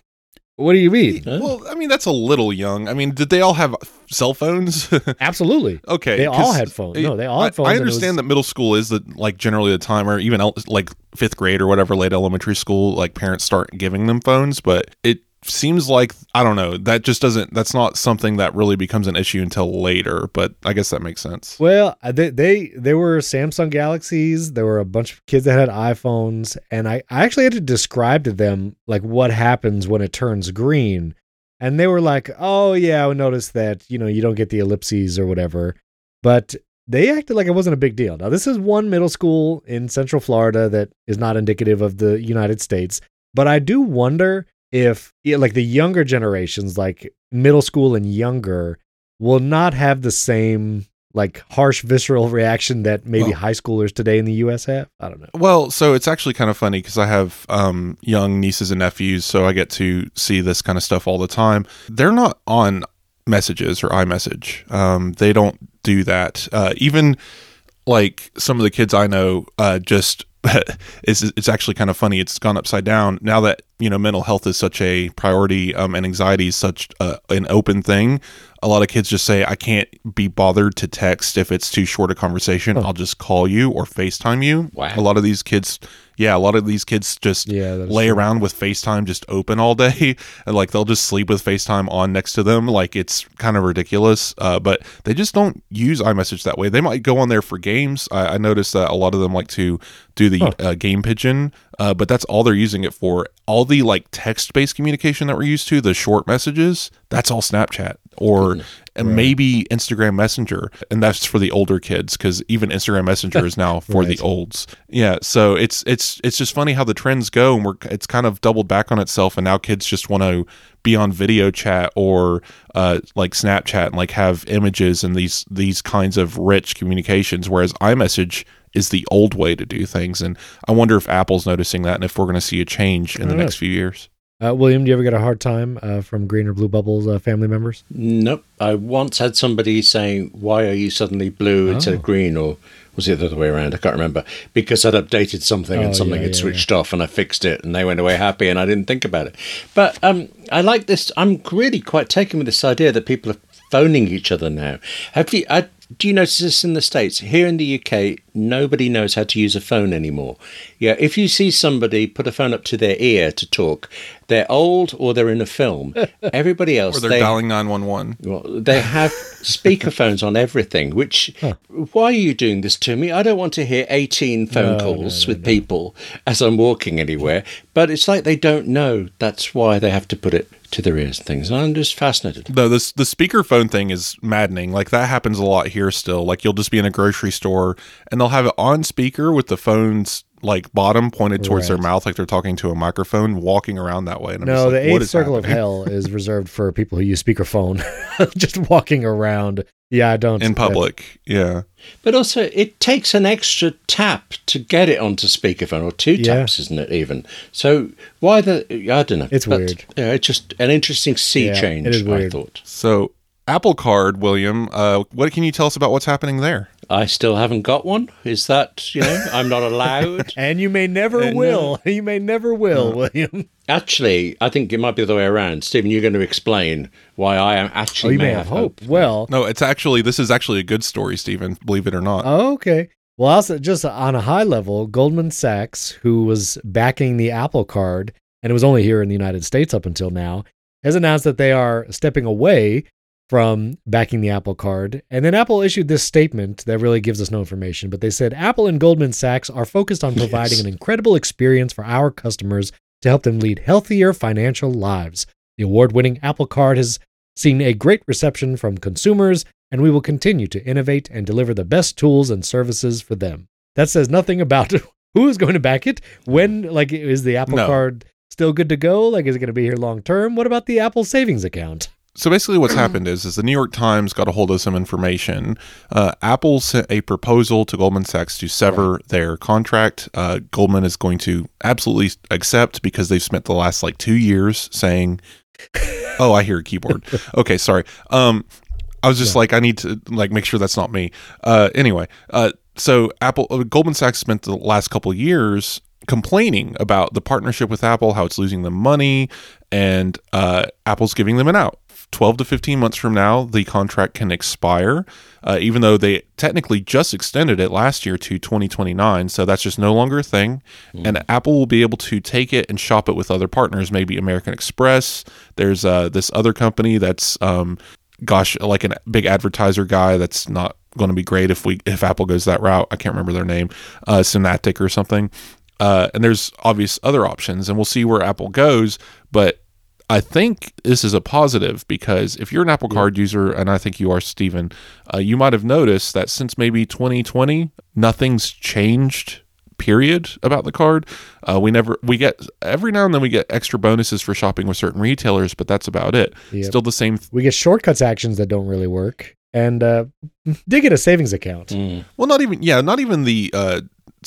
"What do you mean?" Well, I mean, that's a little young. I mean, did they all have cell phones? Absolutely. okay. They all had phones. No, they all had phones. I it understand was- that middle school is the like generally the time, or even el- like fifth grade or whatever, late elementary school, like parents start giving them phones. But it seems like I don't know. That just doesn't. That's not something that really becomes an issue until later. But I guess that makes sense. Well, they they they were Samsung Galaxies. There were a bunch of kids that had iPhones, and I, I actually had to describe to them like what happens when it turns green, and they were like, "Oh yeah, I noticed that. You know, you don't get the ellipses or whatever." But they acted like it wasn't a big deal. Now, this is one middle school in Central Florida that is not indicative of the United States, but I do wonder if like the younger generations, like middle school and younger, will not have the same like harsh visceral reaction that maybe Well- high schoolers today in the US have. I don't know. Well, so it's actually kind of funny because I have um, young nieces and nephews, so I get to see this kind of stuff all the time. They're not on messages or iMessage. Um, they don't do that. Uh, even like some of the kids I know, uh, just it's it's actually kind of funny. It's gone upside down now that you know mental health is such a priority um, and anxiety is such uh, an open thing. A lot of kids just say, "I can't be bothered to text if it's too short a conversation. Huh. I'll just call you or FaceTime you." Wow. A lot of these kids, yeah, a lot of these kids just Yeah, lay true. around with FaceTime just open all day, and like they'll just sleep with FaceTime on next to them. Like it's kind of ridiculous, uh, but they just don't use iMessage that way. They might go on there for games. I, I noticed that a lot of them like to do the Huh. uh, game pigeon, uh, but that's all they're using it for. All the like text based communication that we're used to, the short messages, that's all Snapchat or and maybe Instagram Messenger, and that's for the older kids because even Instagram Messenger is now for Right. the olds. Yeah, so it's it's it's just funny how the trends go, and we're it's kind of doubled back on itself, and now kids just want to be on video chat or uh, like Snapchat and like have images and these these kinds of rich communications, whereas iMessage is the old way to do things, and I wonder if Apple's noticing that, and if we're going to see a change in the don't next few years. Uh, William, do you ever get a hard time uh, from green or blue bubbles uh, family members? Nope. I once had somebody saying, "Why are you suddenly blue instead Oh. of green?" Or was it the other way around? I can't remember because I'd updated something Oh, and something yeah, had yeah, switched off, and I fixed it, and they went away happy, and I didn't think about it. But um, I like this. I'm really quite taken with this idea that people are phoning each other now. Have you? I, do you notice this in the states? Here in the UK, nobody knows how to use a phone anymore. Yeah, if you see somebody put a phone up to their ear to talk, they're old or they're in a film. Everybody else, Or they're they, dialing nine one one. well, they have speakerphones on everything. Which, why are you doing this to me? I don't want to hear eighteen phone No, calls with people as I'm walking anywhere. But it's like they don't know. That's why they have to put it to their ears and things. And I'm just fascinated. Though this the speakerphone thing is maddening. Like that happens a lot here still. Like you'll just be in a grocery store and they'll have it on speaker with the phone's like bottom pointed towards their mouth, like they're talking to a microphone, walking around that way. And I'm No, just like, the eighth is circle of hell is reserved for people who use speakerphone, just walking around. Yeah, I don't in public. Yeah. But also, it takes an extra tap to get it onto speakerphone, or two Yeah. taps, isn't it? Even so, why the? I don't know. It's But, weird. Yeah, it's just an interesting sea Yeah, change. it is I weird. thought. So Apple Card, William, uh, what can you tell us about what's happening there? I still haven't got one. Is that you know? I'm not allowed. And you may never Uh, no. will. You may never will, William. Actually, I think it might be the other way around. Stephen, you're going to explain why I am Oh, actually you may have hope. Well, No, it's actually this is actually a good story, Stephen. Believe it or not. Oh, okay. Well, also just on a high level, Goldman Sachs, who was backing the Apple Card, and it was only here in the United States up until now, has announced that they are stepping away from backing the Apple Card. And then Apple issued this statement that really gives us no information, but they said Apple and Goldman Sachs are focused on providing Yes. an incredible experience for our customers to help them lead healthier financial lives. The award winning Apple Card has seen a great reception from consumers, and we will continue to innovate and deliver the best tools and services for them. That says nothing about who is going to back it. When, like, is the Apple No. Card still good to go? Like, is it going to be here long term? What about the Apple savings account? So basically, what's happened is, is the New York Times got a hold of some information. Uh, Apple sent a proposal to Goldman Sachs to sever their contract. Uh, Goldman is going to absolutely accept because they've spent the last like two years saying, "Oh, I hear a keyboard." Okay, sorry. Um, I was just like, I need to like make sure that's not me. Uh, anyway, uh, so Apple, uh, Goldman Sachs spent the last couple of years complaining about the partnership with Apple, how it's losing them money, and uh, Apple's giving them an out. 12 to 15 months from now, the contract can expire, uh, even though they technically just extended it last year to 2029. So that's just no longer a thing. And Apple will be able to take it and shop it with other partners, maybe American Express. There's uh, this other company that's, um, gosh, like a big advertiser guy that's not going to be great if we if Apple goes that route. I can't remember their name, uh, Synaptic or something. Uh, and there's obvious other options, and we'll see where Apple goes. But I think this is a positive because if you're an Apple Card user, and I think you are, Stephen, uh, you might have noticed that since maybe 2020, nothing's changed. Period about the card. Uh, we never we get every now and then we get extra bonuses for shopping with certain retailers, but that's about it. Yep. Still the same. We get shortcuts actions that don't really work, and uh, did get a savings account. Mm. Well, not even yeah, not even the uh,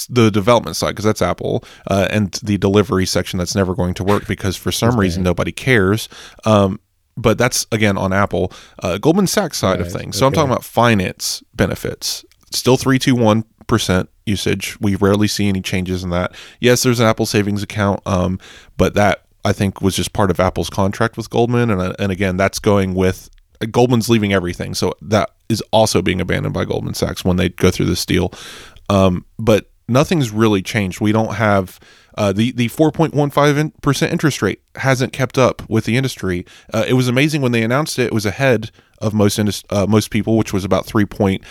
the development side because that's Apple, uh, and the delivery section that's never going to work because for some reason nobody cares. Um, but that's again on Apple. Uh, Goldman Sachs side of things. So I'm talking about finance benefits. Still three two one percent usage. We rarely see any changes in that. Yes, there's an Apple savings account, um, but that I think was just part of Apple's contract with Goldman, and uh, and again that's going with Goldman's leaving everything, so that is also being abandoned by Goldman Sachs when they go through this deal. Um, but nothing's really changed. We don't have uh, the the 4.15 percent interest rate hasn't kept up with the industry. Uh, it was amazing when they announced it; it was ahead of most uh, most people, which was about 3.5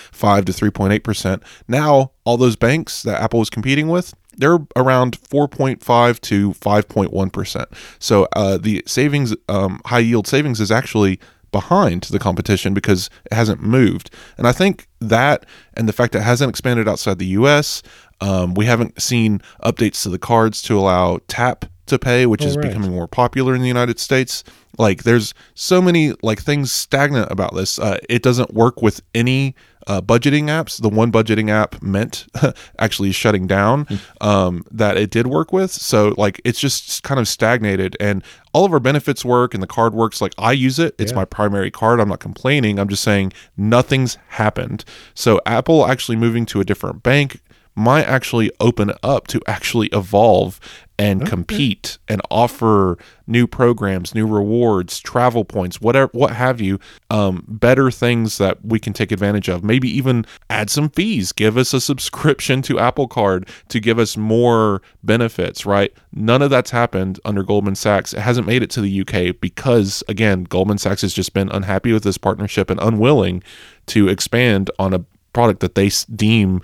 to 3.8 percent. Now, all those banks that Apple was competing with. They're around 4.5 to 5.1 percent. So uh, the savings, um, high yield savings, is actually behind the competition because it hasn't moved. And I think that and the fact that it hasn't expanded outside the US, um, we haven't seen updates to the cards to allow tap to pay, which Oh, is right. becoming more popular in the United States. Like there's so many like things stagnant about this. Uh, it doesn't work with any uh, budgeting apps. The one budgeting app Mint actually shutting down um, that it did work with. So like it's just kind of stagnated, and all of our benefits work and the card works. Like I use it; it's Yeah. my primary card. I'm not complaining. I'm just saying nothing's happened. So Apple actually moving to a different bank might actually open up to actually evolve and compete and offer new programs, new rewards, travel points, whatever, what have you, um, better things that we can take advantage of. Maybe even add some fees. Give us a subscription to Apple Card to give us more benefits. Right? None of that's happened under Goldman Sachs. It hasn't made it to the UK because, again, Goldman Sachs has just been unhappy with this partnership and unwilling to expand on a product that they deem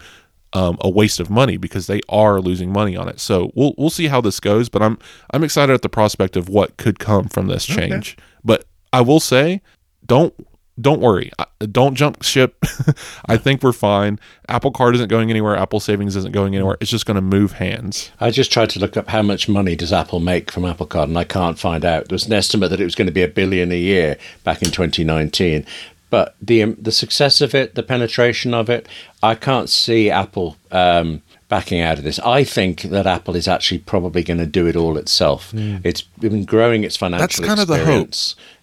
um, a waste of money because they are losing money on it. So we'll we'll see how this goes, but I'm I'm excited at the prospect of what could come from this change. But I will say, don't don't worry, don't jump ship. I think we're fine. Apple Card isn't going anywhere. Apple Savings isn't going anywhere. It's just going to move hands. I just tried to look up how much money does Apple make from Apple Card, and I can't find out. There was an estimate that it was going to be a billion a year back in 2019, but the um, the success of it, the penetration of it, I can't see Apple um, backing out of this. I think that Apple is actually probably going to do it all itself. It's been growing its financial. That's kind of the hope.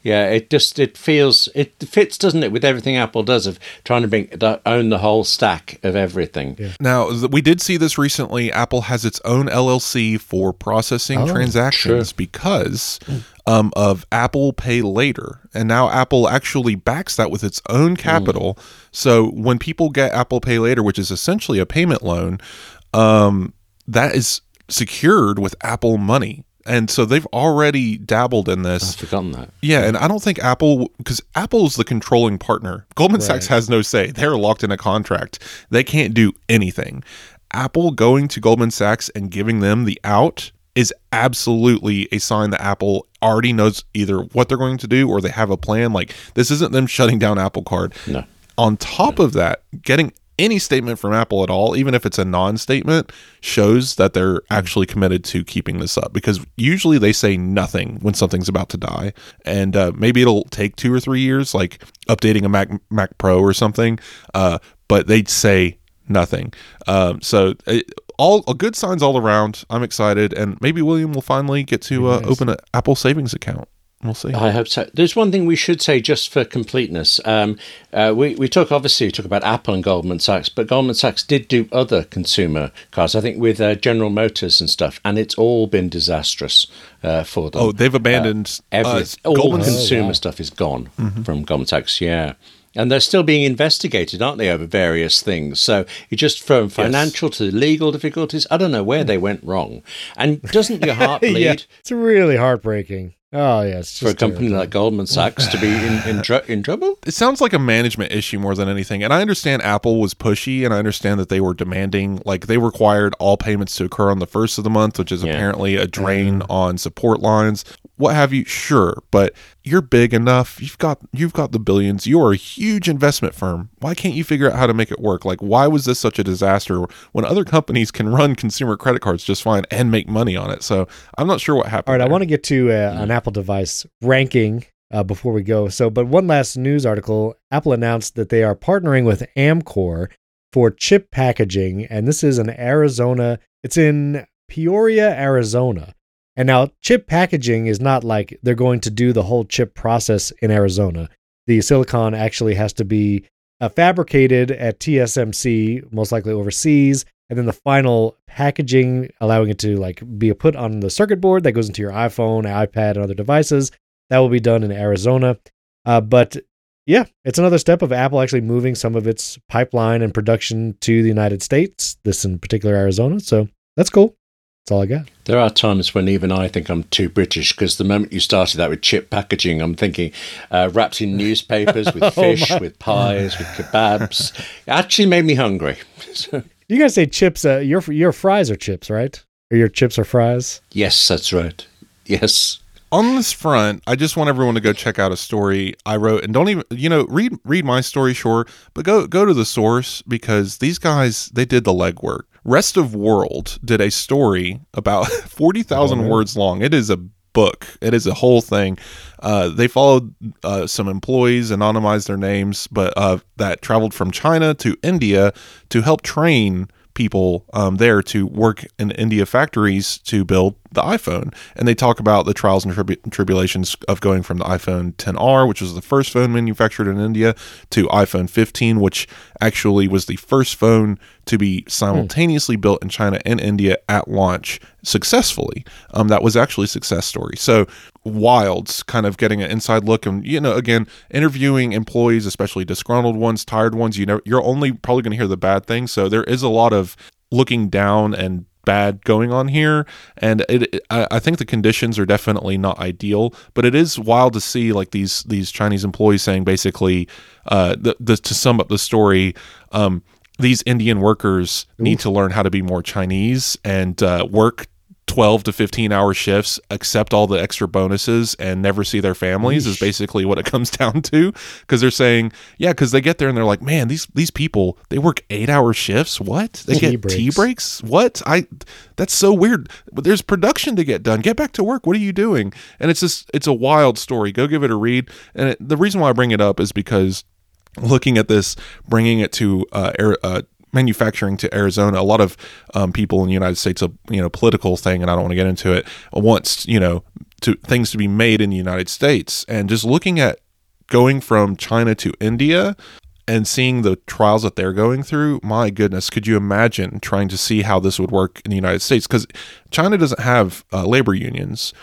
Yeah, it just it feels it fits, doesn't it, with everything Apple does of trying to bring own the whole stack of everything. Now, th- we did see this recently. Apple has its own LLC for processing transactions because um, of Apple Pay Later. And now Apple actually backs that with its own capital. So when people get Apple Pay Later, which is essentially a payment loan, um, that is secured with Apple money. And so they've already dabbled in this. I've forgotten that. Yeah, and I don't think Apple because Apple's the controlling partner. Goldman Sachs has no say. They're locked in a contract. They can't do anything. Apple going to Goldman Sachs and giving them the out is absolutely a sign that Apple already knows either what they're going to do or they have a plan. Like this isn't them shutting down Apple Card. No. On top of that, getting any statement from Apple at all, even if it's a non statement, shows that they're actually committed to keeping this up because usually they say nothing when something's about to die. And uh, maybe it'll take two or three years, like updating a Mac, Mac Pro or something, uh, but they'd say nothing. Um, so it, all uh, good signs all around. I'm excited. And maybe William will finally get to uh, open an Apple savings account. We'll see. I hope so. There's one thing we should say just for completeness. Um, uh, we we talk obviously we talk about Apple and Goldman Sachs, but Goldman Sachs did do other consumer cars. I think with uh, General Motors and stuff, and it's all been disastrous uh, for them. Oh, they've abandoned Every uh, all Goldman. consumer wow. stuff is gone from Goldman Sachs. Yeah. And they're still being investigated, aren't they, over various things? So you just from financial to legal difficulties. I don't know where they went wrong. And doesn't your heart bleed yeah, it's really heartbreaking. Oh yeah, it's for a company terrible. like Goldman Sachs to be in in, tr- in trouble? it sounds like a management issue more than anything. And I understand Apple was pushy, and I understand that they were demanding, like, they required all payments to occur on the first of the month, which is Yeah. apparently a mm-hmm. drain on support lines. What have you? Sure, but you're big enough. You've got you've got the billions. You're a huge investment firm. Why can't you figure out how to make it work? Like, why was this such a disaster when other companies can run consumer credit cards just fine and make money on it? So I'm not sure what happened. All right, I want to get to uh, an Apple device ranking uh, before we go. So, but one last news article: Apple announced that they are partnering with Amkor for chip packaging, and this is in Arizona. It's in Peoria, Arizona. And now, chip packaging is not like they're going to do the whole chip process in Arizona. The silicon actually has to be uh, fabricated at TSMC, most likely overseas, and then the final packaging, allowing it to like be put on the circuit board that goes into your iPhone, iPad, and other devices. That will be done in Arizona. Uh, but yeah, it's another step of Apple actually moving some of its pipeline and production to the United States. This in particular, Arizona. So that's cool. That's all I got. There are times when even I think I'm too British because the moment you started that with chip packaging, I'm thinking uh, wrapped in newspapers Oh, with fish, with pies, with kebabs. It actually made me hungry. So, You guys say chips. Uh, your your fries are chips, right? Or your chips are fries? yes, that's right. Yes. On this front, I just want everyone to go check out a story I wrote, and don't even you know read read my story, sure, but go go to the source because these guys they did the legwork. Rest of World did a story about forty thousand Oh, words long. It is a book. It is a whole thing. Uh, they followed uh, some employees, anonymized their names, but uh, that traveled from China to India to help train people um, there to work in India factories to build the iPhone. And they talk about the trials and tribu- tribulations of going from the iPhone 10R, which was the first phone manufactured in India, to iPhone 15, which actually was the first phone to be simultaneously built in China and India at launch successfully. Um, that was actually a success story. So Wilds kind of getting an inside look and you know again interviewing employees especially disgruntled ones tired ones you know you're only probably going to hear the bad things. So there is a lot of looking down and bad going on here. And it, I think the conditions are definitely not ideal but it is wild to see like these these chinese employees saying basically uh the, the to sum up the story um these indian workers need to learn how to be more chinese and uh, work 12 to 15 hour shifts, accept all the extra bonuses, and never see their families is basically what it comes down to. Because they're saying, yeah, because they get there and they're like, man, these these people they work eight hour shifts. What they Tea get breaks. tea breaks? What I that's so weird. But there's production to get done. Get back to work. What are you doing? And it's just it's a wild story. Go give it a read. And it, the reason why I bring it up is because looking at this, bringing it to uh, uh, manufacturing to Arizona, a lot of um, people in the United States, a you know political thing, and I don't want to get into it, wants you know to things to be made in the United States, and just looking at going from China to India and seeing the trials that they're going through, my goodness, could you imagine trying to see how this would work in the United States? Because China doesn't have uh, labor unions.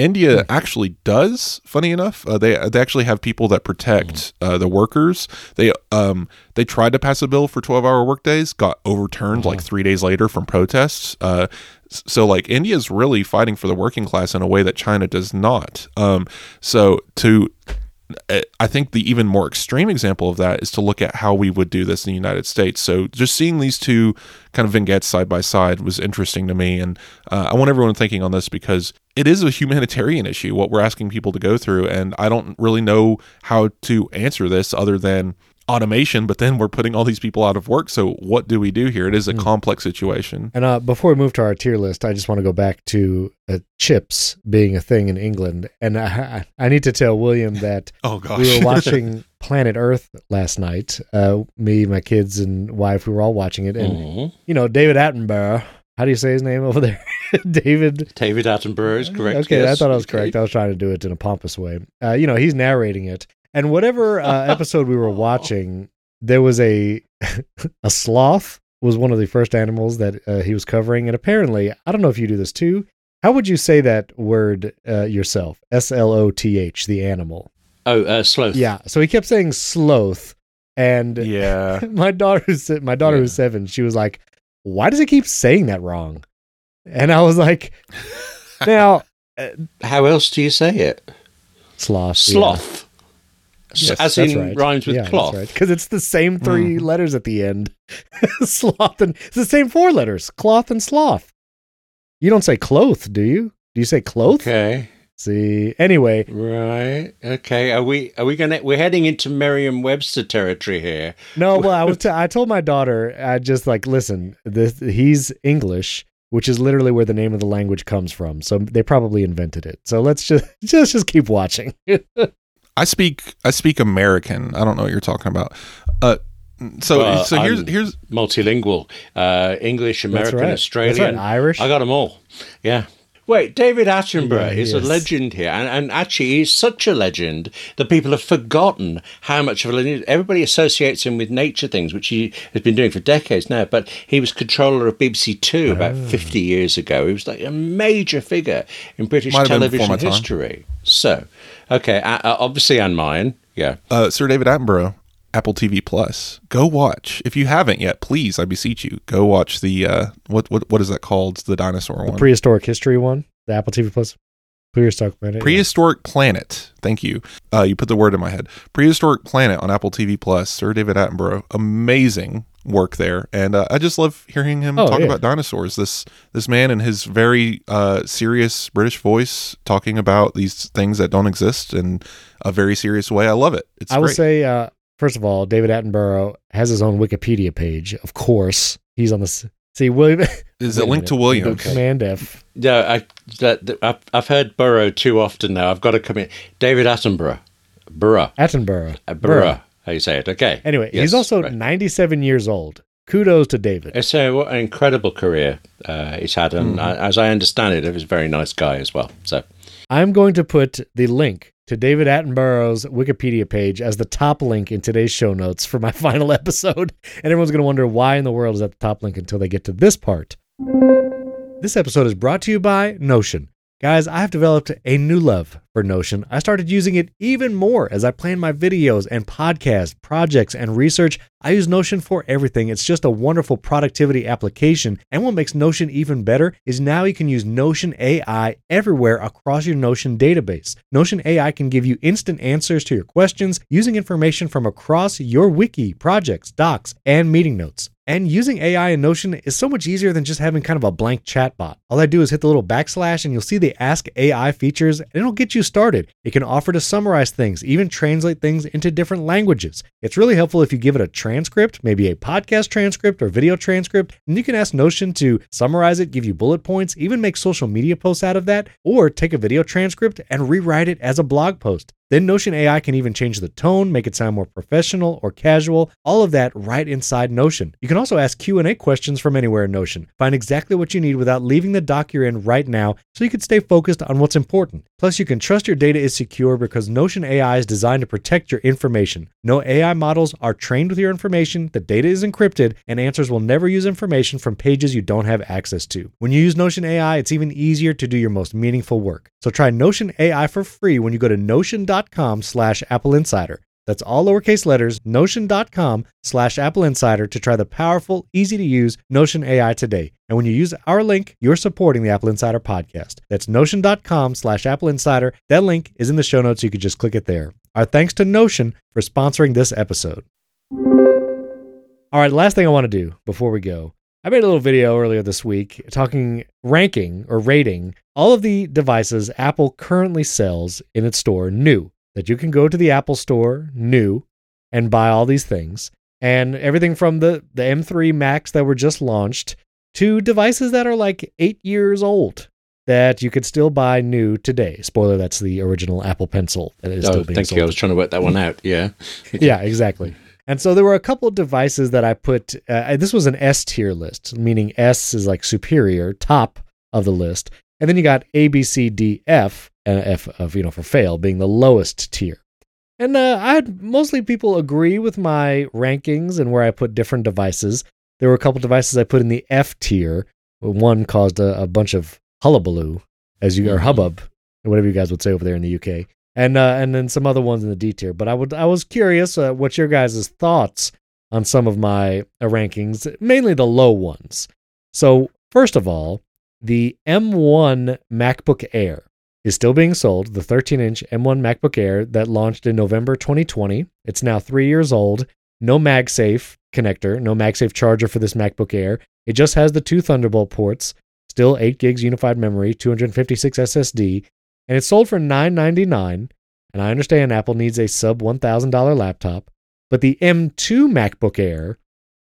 India actually does. Funny enough, uh, they they actually have people that protect uh, the workers. They um they tried to pass a bill for twelve hour workdays, got overturned like three days later from protests. Uh, so like India is really fighting for the working class in a way that China does not. Um, so to I think the even more extreme example of that is to look at how we would do this in the United States. So just seeing these two kind of vignettes side by side was interesting to me, and uh, I want everyone thinking on this because it is a humanitarian issue what we're asking people to go through, and I don't really know how to answer this other than automation. But then we're putting all these people out of work. So what do we do here? It is a complex situation. And uh, before we move to our tier list, I just want to go back to uh, chips being a thing in England. And I, I need to tell William that Oh gosh, we were watching Planet Earth last night. Uh, me, my kids, and wife, we were all watching it. And, Mhm. you know, David Attenborough, how do you say his name over there? David. David Attenborough is correct. Okay, I thought I was correct. I was trying to do it in a pompous way. Uh, you know, he's narrating it, and whatever uh, episode we were watching, there was a a sloth was one of the first animals that uh, he was covering, and apparently, I don't know if you do this too. How would you say that word uh, yourself? S L O T H, the animal. Oh, uh, sloth. Yeah. So he kept saying sloth, and Yeah. my daughter who's se- my daughter Yeah. who's seven she was like why does he keep saying that wrong and i was like now How else do you say it? sloth. Sloth. S- Yes, As that's in right. rhymes with Yeah, cloth. because it's the same three Mm. letters at the end sloth and it's the same four letters cloth and sloth you don't say cloth do you do you say cloth Okay. see anyway Right. Okay. Are we are we gonna we're heading into Merriam Webster territory here. No, well, I was. T- I told my daughter, I just like listen. This he's English, which is literally where the name of the language comes from. So they probably invented it. So let's just just just keep watching. I speak I speak American. I don't know what you're talking about. Uh so Well, so here's I'm- here's Multilingual. Uh English, That's American, right. That's Australian. right. Irish. I got them all. Yeah. Wait, David Attenborough Yeah, he is a legend here, and, and actually he's such a legend that people have forgotten how much of a legend. Everybody associates him with nature things, which he has been doing for decades now. But he was controller of BBC Two about Ah. fifty years ago. He was like a major figure in British Might have been before television my time. history. So, okay, uh, uh, obviously, on mine, yeah. uh Sir David Attenborough, Apple TV Plus. Go watch. If you haven't yet, please, I beseech you, go watch the uh what what what is that called? The dinosaur one. the one. prehistoric history one, the Apple TV Plus, prehistoric planet. Prehistoric Planet. Thank you. Uh, you put the word in my head. Prehistoric Planet on Apple TV Plus. Sir David Attenborough, amazing work there, and uh, I just love hearing him Oh, talk yeah. about dinosaurs. This this man in his very uh, serious British voice talking about these things that don't exist in a very serious way. I love it. It's I will great. say, uh, first of all, David Attenborough has his own Wikipedia page. Of course, he's on this. See, William. is it a linked to minute. Williams? Command F. No, I, that, that- I've, I've heard Burrow too often now. I've got to come in. David Attenborough. Burrow. Attenborough. Uh, Burrow. How you say it? Okay. Anyway, Yes, he's also right. 97 years old. Kudos to David. It's a, what an incredible career uh, he's had, and Mm-hmm. as I understand it, he was a very nice guy as well. So, I'm going to put the link to David Attenborough's Wikipedia page as the top link in today's show notes for my final episode. And everyone's going to wonder why in the world is that the top link until they get to this part. This episode is brought to you by Notion. Guys, I have developed a new love for Notion. I started using it even more as I plan my videos and podcast projects and research. I use Notion for everything. It's just a wonderful productivity application. And what makes Notion even better is now you can use Notion AI everywhere across your Notion database. Notion AI can give you instant answers to your questions using information from across your wiki, projects, docs, and meeting notes. And using AI in Notion is so much easier than just having kind of a blank chatbot. All I do is hit the little backslash and you'll see the Ask AI features and it'll get you started. It can offer to summarize things, even translate things into different languages. It's really helpful if you give it a transcript, maybe a podcast transcript or video transcript, and you can ask Notion to summarize it, give you bullet points, even make social media posts out of that, or take a video transcript and rewrite it as a blog post. Then Notion AI can even change the tone, make it sound more professional or casual, all of that right inside Notion. You can also ask Q&A questions from anywhere in Notion. Find exactly what you need without leaving the doc you're in right now so you can stay focused on what's important. Plus, you can trust your data is secure because Notion AI is designed to protect your information. No AI models are trained with your information, the data is encrypted, and answers will never use information from pages you don't have access to. When you use Notion AI, it's even easier to do your most meaningful work. So try Notion AI for free when you go to notion.com slash Apple Insider. That's all lowercase letters, notion.com slash Apple Insider to try the powerful, easy to use Notion AI today. And when you use our link, you're supporting the Apple Insider podcast. That's notion.com slash Apple Insider. That link is in the show notes. You could just click it there. Our thanks to Notion for sponsoring this episode. All right, last thing I want to do before we go. I made a little video earlier this week talking ranking or rating all of the devices Apple currently sells in its store new. That you can go to the Apple store new and buy all these things. And everything from the, the M3 Max that were just launched to devices that are like eight years old that you could still buy new today. Spoiler, that's the original Apple Pencil that is oh, still being thank sold. you. I was trying to work that one out. Yeah. yeah, exactly. And so there were a couple of devices that I put. Uh, this was an S tier list, meaning S is like superior, top of the list, and then you got A, B, C, D, F, and F of you know for fail being the lowest tier. And uh, I had mostly people agree with my rankings and where I put different devices. There were a couple devices I put in the F tier. One caused a, a bunch of hullabaloo, as you or hubbub, whatever you guys would say over there in the UK, and uh, and then some other ones in the D tier. But I would I was curious uh, what your guys' thoughts on some of my uh, rankings, mainly the low ones. So first of all, the M1 MacBook Air is still being sold, the 13 inch M1 MacBook Air that launched in November 2020. It's now three years old. No MagSafe connector, no MagSafe charger for this MacBook Air. It just has the two Thunderbolt ports, still 8 gigs unified memory, 256 SSD, and it's sold for 999. And I understand Apple needs a sub $1,000 laptop, but the M2 MacBook Air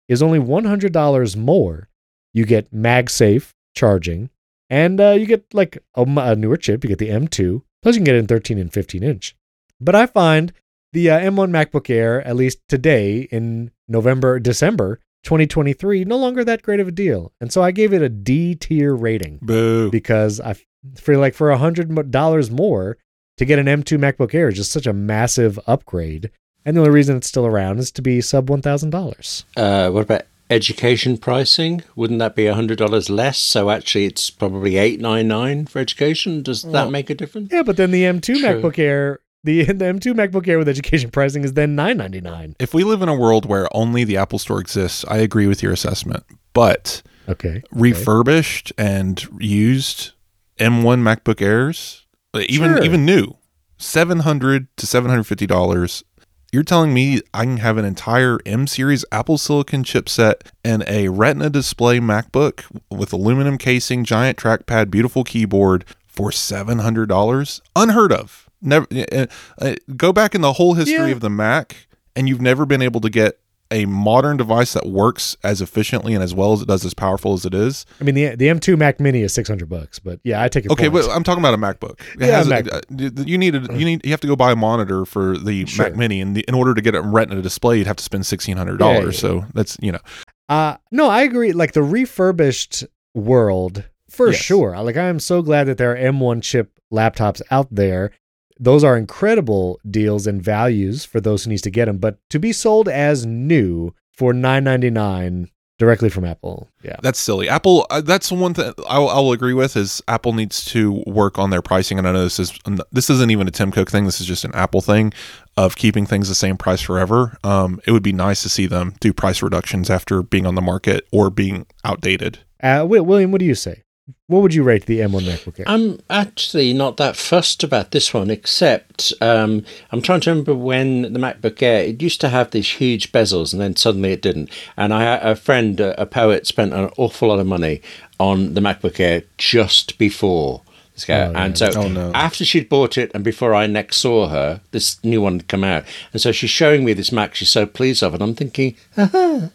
is only $100 more. You get MagSafe charging, and uh, you get like a, a, newer chip. You get the M2, plus you can get it in 13 and 15 inch. But I find the uh, M1 MacBook Air, at least today in November, December 2023, no longer that great of a deal. And so I gave it a D tier rating. Boo. Because I feel like for a $100 more to get an M2 MacBook Air is just such a massive upgrade. And the only reason it's still around is to be sub $1,000. Uh, what about education pricing? Wouldn't that be a $100 less? So actually it's probably eight nine nine for education. Does well, that make a difference? Yeah, but then the M2 True. MacBook Air the, the M2 MacBook Air with education pricing is then nine ninety nine. If we live in a world where only the Apple Store exists, I agree with your assessment. But okay, refurbished okay. and used M1 MacBook Airs, even sure. even new, seven hundred to seven hundred fifty dollars. You're telling me I can have an entire M series Apple Silicon chipset and a Retina display MacBook with aluminum casing, giant trackpad, beautiful keyboard for seven hundred dollars? Unheard of. Never uh, uh, go back in the whole history yeah. of the Mac, and you've never been able to get a modern device that works as efficiently and as well as it does, as powerful as it is. I mean, the the M2 Mac Mini is six hundred bucks, but yeah, I take it. Okay, point. but I'm talking about a MacBook. It yeah, has a, uh, you need a, you need you have to go buy a monitor for the sure. Mac Mini, and in order to get a Retina display, you'd have to spend sixteen hundred dollars. Yeah, yeah, so that's you know. Uh no, I agree. Like the refurbished world, for yes. sure. Like I am so glad that there are M1 chip laptops out there those are incredible deals and values for those who needs to get them. But to be sold as new for nine ninety nine directly from Apple, yeah, that's silly. Apple, uh, that's one thing I'll, I'll, agree with is Apple needs to work on their pricing. And I know this is this isn't even a Tim Cook thing. This is just an Apple thing of keeping things the same price forever. Um, it would be nice to see them do price reductions after being on the market or being outdated. Uh, William, what do you say? What would you rate the M1 MacBook Air? I'm actually not that fussed about this one, except um, I'm trying to remember when the MacBook Air, it used to have these huge bezels and then suddenly it didn't. And I a friend, a poet, spent an awful lot of money on the MacBook Air just before this. Oh, and so oh, no. after she'd bought it and before I next saw her, this new one had come out. And so she's showing me this Mac she's so pleased of. And I'm thinking, yeah.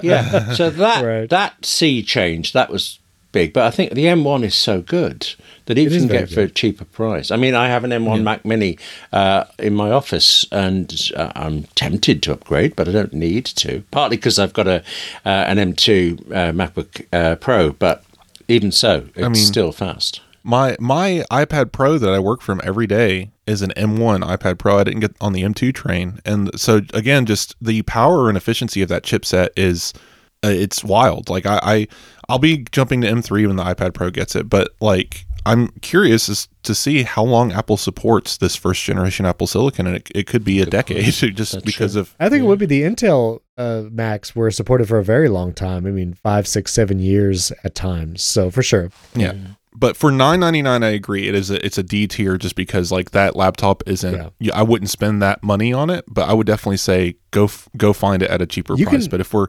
yeah. So that, right. that sea change, that was big, but I think the M1 is so good that it, it can get good. for a cheaper price. I mean, I have an M1 yeah. Mac Mini uh, in my office, and uh, I'm tempted to upgrade, but I don't need to. Partly because I've got a uh, an M2 uh, MacBook uh, Pro, but even so, it's I mean, still fast. My my iPad Pro that I work from every day is an M1 iPad Pro. I didn't get on the M2 train, and so again, just the power and efficiency of that chipset is uh, it's wild. Like I, I I'll be jumping to M3 when the iPad Pro gets it, but like I'm curious as to see how long Apple supports this first generation Apple Silicon, and it, it could be a decade just That's because true. of. I think yeah. it would be the Intel uh, Macs were supported for a very long time. I mean, five, six, seven years at times. So for sure. Yeah. yeah. But for nine ninety nine, I agree. It is a, it's a D tier just because like that laptop isn't. Yeah. I wouldn't spend that money on it, but I would definitely say go f- go find it at a cheaper you price. Can, but if we're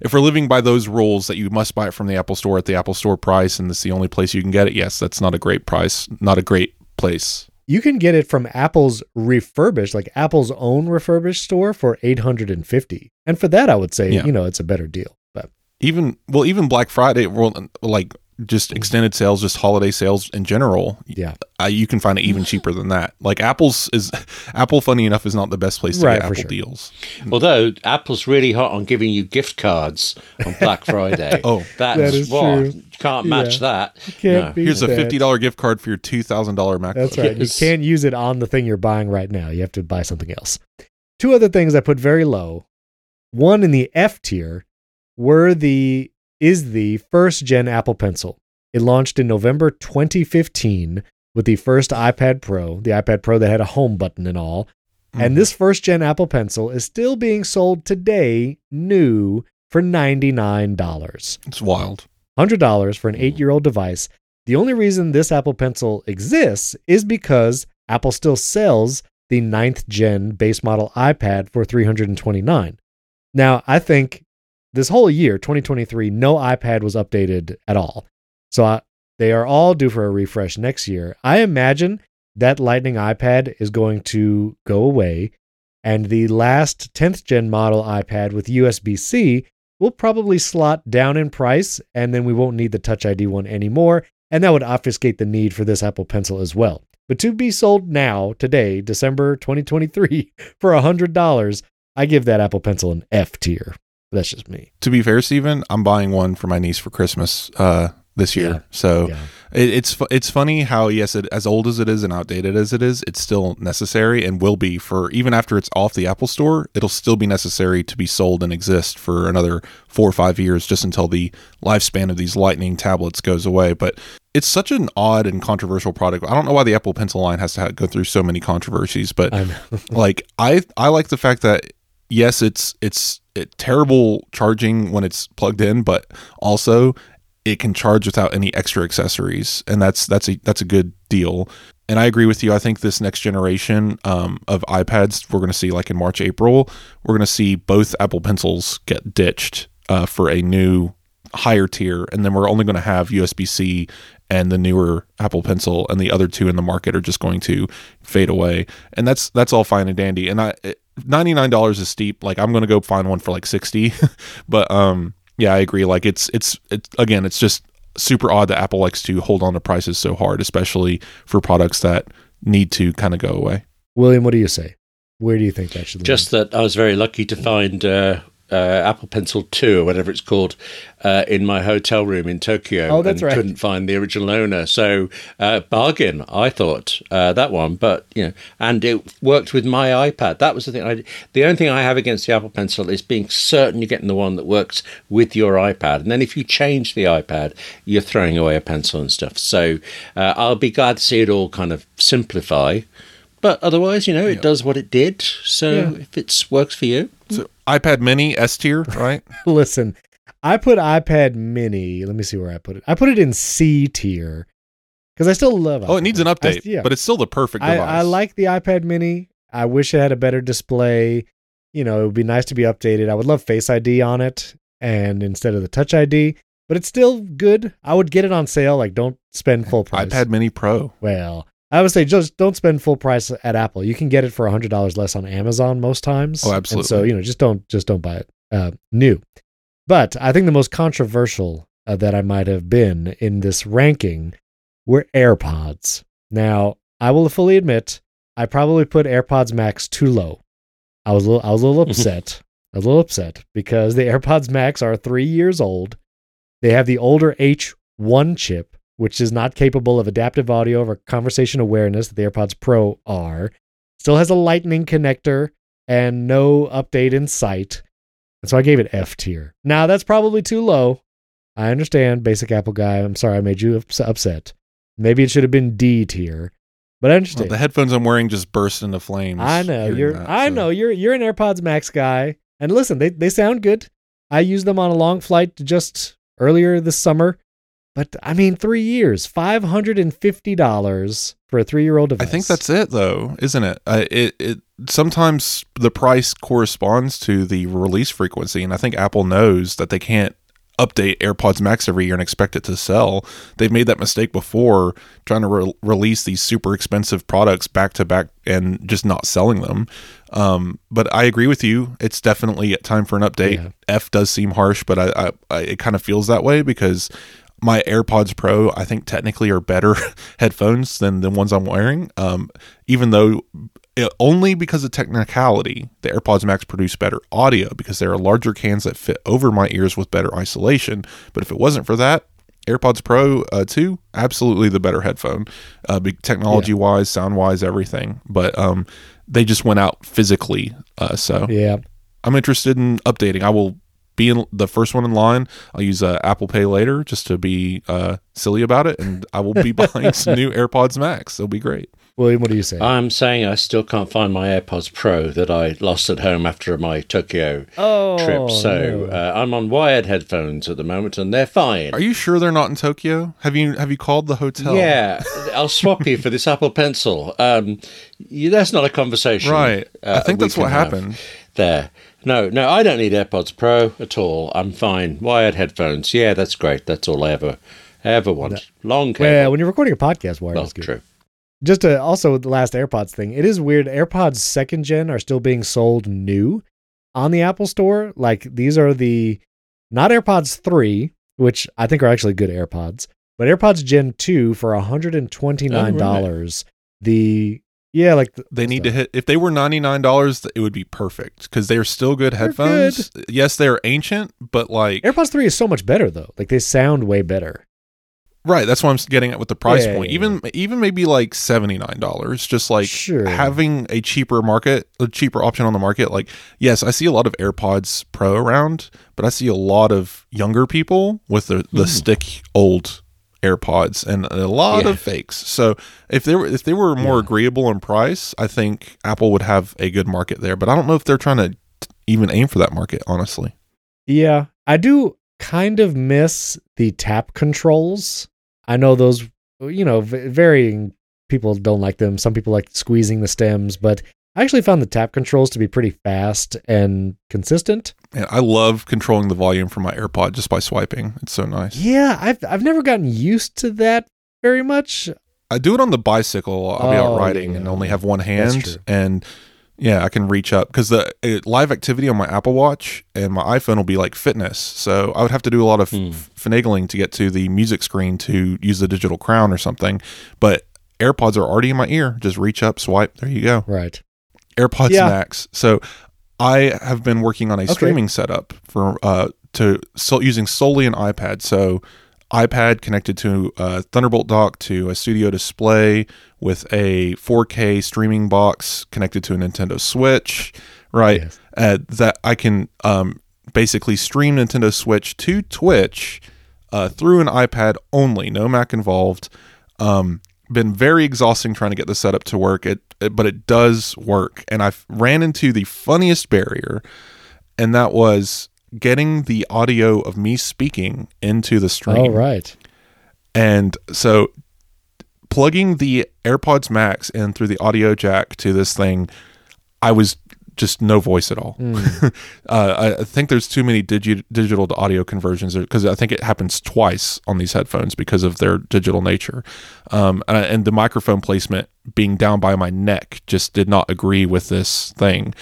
if we're living by those rules that you must buy it from the Apple Store at the Apple Store price and it's the only place you can get it, yes, that's not a great price, not a great place. You can get it from Apple's refurbished, like Apple's own refurbished store for 850. And for that I would say, yeah. you know, it's a better deal. But even well, even Black Friday, well, like just extended sales, just holiday sales in general, Yeah. uh, you can find it even cheaper than that. Like Apple's is Apple, funny enough, is not the best place to Right, get Apple sure. deals. Although Apple's really hot on giving you gift cards on Black Friday. Oh. that's That is what true. you can't match that. Can't No. beat Here's a fifty dollar gift card for your two thousand dollar MacBook. That's right. Yes. You can't use it on the thing you're buying right now. You have to buy something else. Two other things I put very low. One in the F tier were the is the first gen Apple Pencil. It launched in November 2015 with the first iPad Pro, the iPad Pro that had a home button and all. Mhm. And this first gen Apple Pencil is still being sold today new for $99. It's wild. $100 for an eight year old device. The only reason this Apple Pencil exists is because Apple still sells the ninth gen base model iPad for 329. Now, I think this whole year, 2023, no iPad was updated at all. So I, they are all due for a refresh next year. I imagine that Lightning iPad is going to go away, and the last 10th gen model iPad with USB C will probably slot down in price, and then we won't need the Touch ID one anymore. And that would obfuscate the need for this Apple Pencil as well. But to be sold now, today, December 2023, for $100, I give that Apple Pencil an F tier. That's just me. To be fair, Stephen, I'm buying one for my niece for Christmas uh, this year. Yeah. So Yeah. it, it's it's funny how yes, it, as old as it is and outdated as it is, it's still necessary and will be for even after it's off the Apple Store. It'll still be necessary to be sold and exist for another four or five years, just until the lifespan of these Lightning tablets goes away. But it's such an odd and controversial product. I don't know why the Apple Pencil line has to ha- go through so many controversies, but I like I I like the fact that yes, it's it's it, terrible charging when it's plugged in, but also it can charge without any extra accessories, and that's that's a that's a good deal. And I agree with you. I think this next generation um, of iPads, we're going to see like in March, April, we're going to see both Apple Pencils get ditched uh, for a new higher tier, and then we're only going to have USB C and the newer Apple Pencil, and the other two in the market are just going to fade away. And that's that's all fine and dandy. And I ninety nine dollars is steep. Like I'm going to go find one for like sixty, but um yeah, I agree. Like it's it's it's again, it's just super odd that Apple likes to hold on to prices so hard, especially for products that need to kind of go away. William, what do you say? Where do you think that should Just that I was very lucky to find uh, uh, Apple Pencil 2 or whatever it's called uh, in my hotel room in Tokyo. Oh, that's and right. couldn't find the original owner. So, uh, bargain, I thought, uh, that one. But, you know, and it worked with my iPad. That was the thing. I, the only thing I have against the Apple Pencil is being certain you're getting the one that works with your iPad. And then if you change the iPad, you're throwing away a pencil and stuff. So, uh, I'll be glad to see it all kind of simplify. But otherwise, you know, it does what it did. So Yeah. if it works for you, iPad Mini S tier, right? Listen, I put iPad Mini. Let me see where I put it. I put it in C tier because I still love. It. Oh, it needs an I- update, yeah, but it's still the perfect I, device. I like the iPad Mini. I wish it had a better display. You know, it would be nice to be updated. I would love Face ID on it, and instead of the Touch ID. But it's still good. I would get it on sale. Like, don't spend full price. iPad Mini Pro. Well, I would say just don't spend full price at Apple. You can get it for hundred dollars less on Amazon most times. Oh, And absolutely. so you know, just don't just don't buy it uh, new. But I think the most controversial uh, that I might have been in this ranking were AirPods. Now, I will fully admit I probably put AirPods Max too low. I was a little, I was a little upset. I was a little upset because the AirPods Max are three years old. They have the older H1 chip, which is not capable of adaptive audio or conversation awareness that the AirPods Pro are. Still has a lightning connector and no update in sight. And so I gave it F tier. Now that's probably too low. I understand, basic Apple guy. I'm sorry I made you ups- upset. Maybe it should have been D tier. But I Well, the headphones I'm wearing just burst into flames. I know you're. that, I so- know you're. You're an AirPods Max guy. And listen, they they sound good. I used them on a long flight just earlier this summer. But I mean, three years, five hundred and fifty dollars for a three-year-old device. I think that's it, though, isn't it? Uh, it it sometimes the price corresponds to the release frequency, and I think Apple knows that they can't update AirPods Max every year and expect it to sell. They've made that mistake before, trying to re- release these super expensive products back to back and just not selling them. Um, but I agree with you; it's definitely time for an update. Yeah. F does seem harsh, but I, I, I it kind of feels that way because my AirPods Pro, I think technically are better headphones than the ones I'm wearing. Um, even though it, only because of technicality, the AirPods Max produce better audio because there are larger cans that fit over my ears with better isolation. But if it wasn't for that, AirPods Pro uh, 2, absolutely the better headphone, uh, technology wise, sound wise, everything. But um, they just went out physically. Uh, so yeah, I'm interested in updating. I will be in the first one in line. I'll use uh, Apple Pay later just to be uh, silly about it, and I will be buying some new AirPods Max. It'll be great. William, what do you say? I'm saying I still can't find my AirPods Pro that I lost at home after my Tokyo oh, trip. So no. uh, I'm on wired headphones at the moment, and they're fine. Are you sure they're not in Tokyo? Have you have you called the hotel? Yeah, I'll swap you for this Apple Pencil. Um, you, that's not a conversation, right? Uh, I think that's what happened there. No, no, I don't need AirPods Pro at all. I'm fine. Wired headphones. Yeah, that's great. That's all I ever ever want. No. Long cable. Well, when you're recording a podcast, wired well, is good. True. Just to, also the last AirPods thing. It is weird. AirPods second gen are still being sold new on the Apple Store. Like these are the not AirPods three, which I think are actually good AirPods, but AirPods Gen two for 129 dollars. Oh, right. The yeah, like the, they need to hit. If they were ninety nine dollars, it would be perfect because they are still good they're headphones. Good. Yes, they're ancient, but like AirPods three is so much better though. Like they sound way better. Right, that's what I'm getting at with the price yeah, point. Yeah, even yeah. even maybe like seventy nine dollars, just like sure. having a cheaper market, a cheaper option on the market. Like, yes, I see a lot of AirPods Pro around, but I see a lot of younger people with the the mm. stick old AirPods and a lot of fakes. So if they were if they were more agreeable in price, I think Apple would have a good market there. But I don't know if they're trying to even aim for that market, honestly. Yeah, I do kind of miss the tap controls I know those, you know, varying people don't like them. Some people like squeezing the stems, but I actually found the tap controls to be pretty fast and consistent. And I love controlling the volume from my AirPod just by swiping. It's so nice. Yeah, I've I've never gotten used to that very much. I do it on the bicycle. I'll oh, be out oh, riding yeah. and only have one hand, and yeah, I can reach up because the it, live activity on my Apple Watch and my iPhone will be like fitness. So I would have to do a lot of mm. f- finagling to get to the music screen to use the digital crown or something. But AirPods are already in my ear. Just reach up, swipe. There you go. Right. AirPods yeah. Max. So I have been working on a okay. streaming setup for uh to so using solely an iPad. So iPad connected to a Thunderbolt dock to a studio display with a 4K streaming box connected to a Nintendo Switch, right? Yes. Uh, that I can um, basically stream Nintendo Switch to Twitch uh, through an iPad only, no Mac involved. Um, been very exhausting trying to get the setup to work. It, it, but it does work, and I ran into the funniest barrier, and that was getting the audio of me speaking into the stream. Oh, right. And so plugging the AirPods Max in through the audio jack to this thing, I was just no voice at all. Mm. uh, I think there's too many digi- digital to audio conversions because I think it happens twice on these headphones because of their digital nature. Um, and the microphone placement being down by my neck just did not agree with this thing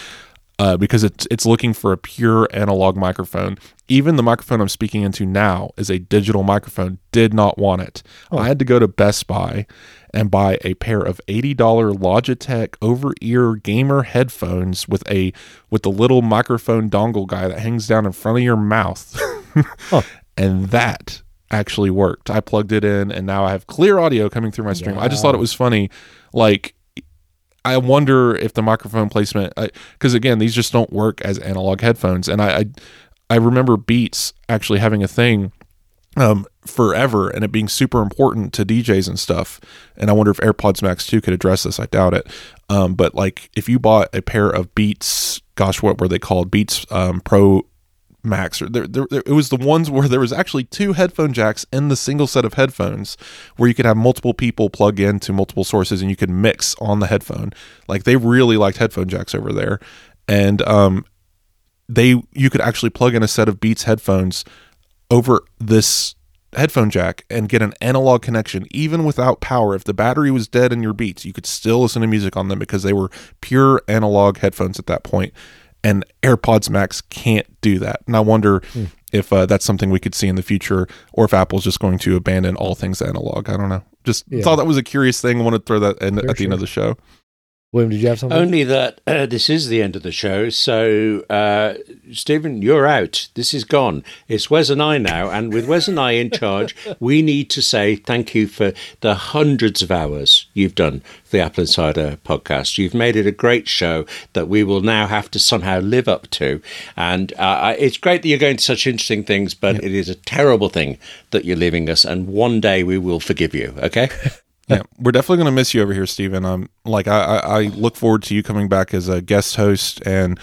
uh, because it's it's looking for a pure analog microphone. Even the microphone I'm speaking into now is a digital microphone. Did not want it. Oh. I had to go to Best Buy and buy a pair of eighty dollar Logitech over ear gamer headphones with a with the little microphone dongle guy that hangs down in front of your mouth, huh. and that actually worked. I plugged it in, and now I have clear audio coming through my stream. Wow. I just thought it was funny, like I wonder if the microphone placement, because again, these just don't work as analog headphones. And I, I, I remember Beats actually having a thing um, forever and it being super important to DJs and stuff. And I wonder if AirPods Max 2 could address this. I doubt it. Um, but like if you bought a pair of Beats, gosh, what were they called? Beats um, Pro Max. Or there, there, it was the ones where there was actually two headphone jacks in the single set of headphones, where you could have multiple people plug into multiple sources and you could mix on the headphone. Like they really liked headphone jacks over there, and um, they you could actually plug in a set of Beats headphones over this headphone jack and get an analog connection even without power if the battery was dead in your beats you could still listen to music on them because they were pure analog headphones at that point and AirPods Max can't do that. And I wonder Hmm. if uh, that's something we could see in the future, or if Apple's just going to abandon all things analog. I don't know. Just Yeah. thought that was a curious thing. I want to throw that in at the end of the show. William, did you have something? Only that uh, this is the end of the show. So, uh, Stephen, you're out. This is gone. It's Wes and I now. And with Wes and I in charge, we need to say thank you for the hundreds of hours you've done for the Apple Insider podcast. You've made it a great show that we will now have to somehow live up to. And uh, it's great that you're going to such interesting things, but it is a terrible thing that you're leaving us. And one day we will forgive you. Okay? yeah, we're definitely going to miss you over here, Stephen. Um, like I, I, I look forward to you coming back as a guest host, and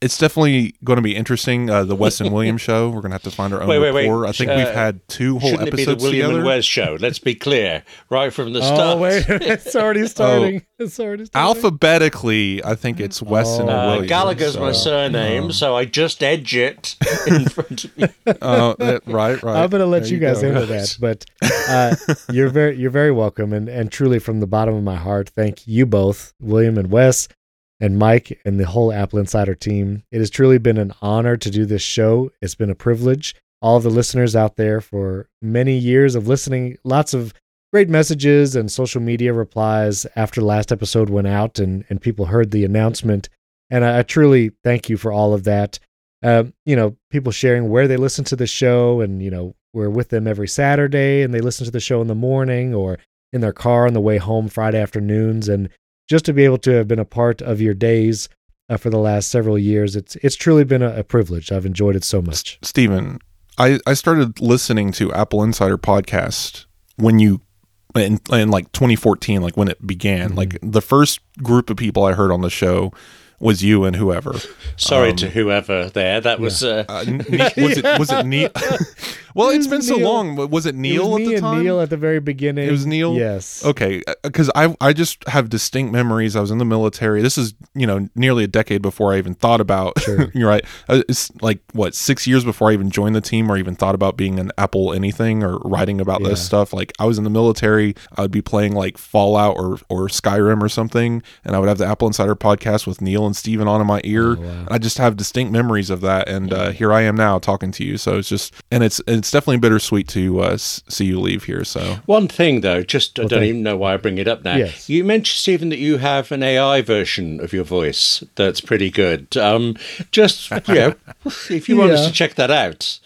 it's definitely going to be interesting. Uh, the Wes and William show. We're going to have to find our own Wait, wait, wait. rapport. I think Uh, we've had two whole Shouldn't it be the episodes William together. and Wes show? Let's be clear, right from the start. oh wait, it's already starting. it's already starting. Alphabetically, I think it's Wes and Oh. Uh, William. Gallagher's my so- surname, so I just edge it in front of me. Oh, right, right. I'm gonna let There you guys go. handle that, but uh, you're very you're very welcome, and and truly from the bottom of my heart, thank you both, William and Wes, and Mike, and the whole Apple Insider team. It has truly been an honor to do this show. It's been a privilege. All the listeners out there for many years of listening, lots of great messages and social media replies after last episode went out, and and people heard the announcement, and I, I truly thank you for all of that uh, you know, people sharing where they listen to the show, and you know, we're with them every Saturday, and they listen to the show in the morning or in their car on the way home Friday afternoons, and just to be able to have been a part of your days uh, for the last several years, it's it's truly been a, a privilege. I've enjoyed it so much. Stephen, I, I started listening to Apple Insider podcast when you in, in like 2014, like when it began. Mhm. Like the first group of people I heard on the show was you and whoever. Sorry Um, to whoever there. That was uh, Uh, Ne- was it was it Neil? well, It it's was been so long. Was it It Neil was at me the and time? Neil at the very beginning. It was Neil? Yes. Okay, because I I just have distinct memories. I was in the military. This is you know nearly a decade before I even thought about. Sure. you're right. Uh, It's like what six years before I even joined the team or even thought about being an Apple anything or writing about this stuff. Like I was in the military. I would be playing like Fallout or or Skyrim or something, and I would have the Apple Insider podcast with Neil and Stephen on in my ear. Oh, wow. I just have distinct memories of that, and uh, here I am now talking to you. So it's just and it's it's definitely bittersweet to uh, see you leave here. So one thing, though. Just I don't thank- even know why I bring it up now. Yes. You mentioned Stephen that you have an AI version of your voice that's pretty good. Um, just you know, if you want us to check that out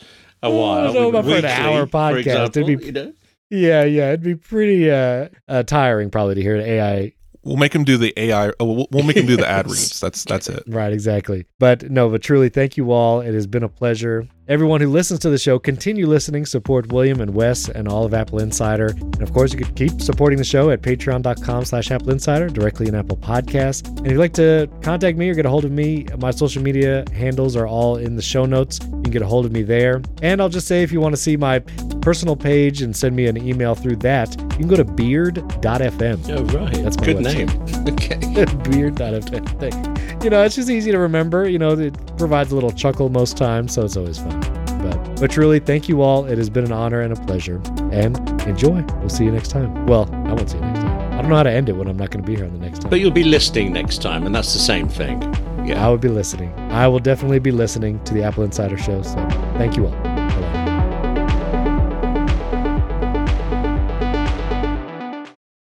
a Oh, while, I don't know about for an hour podcast. for It'd be- you know? Yeah, yeah, it'd be pretty uh, uh, tiring probably to hear an AI We'll make him do the AI. Oh, we'll, we'll make him do the ad reads. That's that's it. Right, exactly. But no, but truly, thank you all. It has been a pleasure. Everyone who listens to the show, continue listening. Support William and Wes and all of Apple Insider. And of course, you could keep supporting the show at patreon.com slash Apple Insider, directly in Apple Podcasts. And if you'd like to contact me or get a hold of me, my social media handles are all in the show notes. You can get a hold of me there. And I'll just say if you want to see my personal page and send me an email through that, you can go to beard.fm. Oh right, That's my good website. name. okay. beard.fm. You know, it's just easy to remember. You know, it provides a little chuckle most times, so it's always fun. But but truly, thank you all. It has been an honor and a pleasure. And enjoy. We'll see you next time. Well, I won't see you next time. I don't know how to end it when I'm not going to be here on the next time. But you'll be listening next time, and that's the same thing. Yeah. I will be listening. I will definitely be listening to the Apple Insider Show. So thank you all.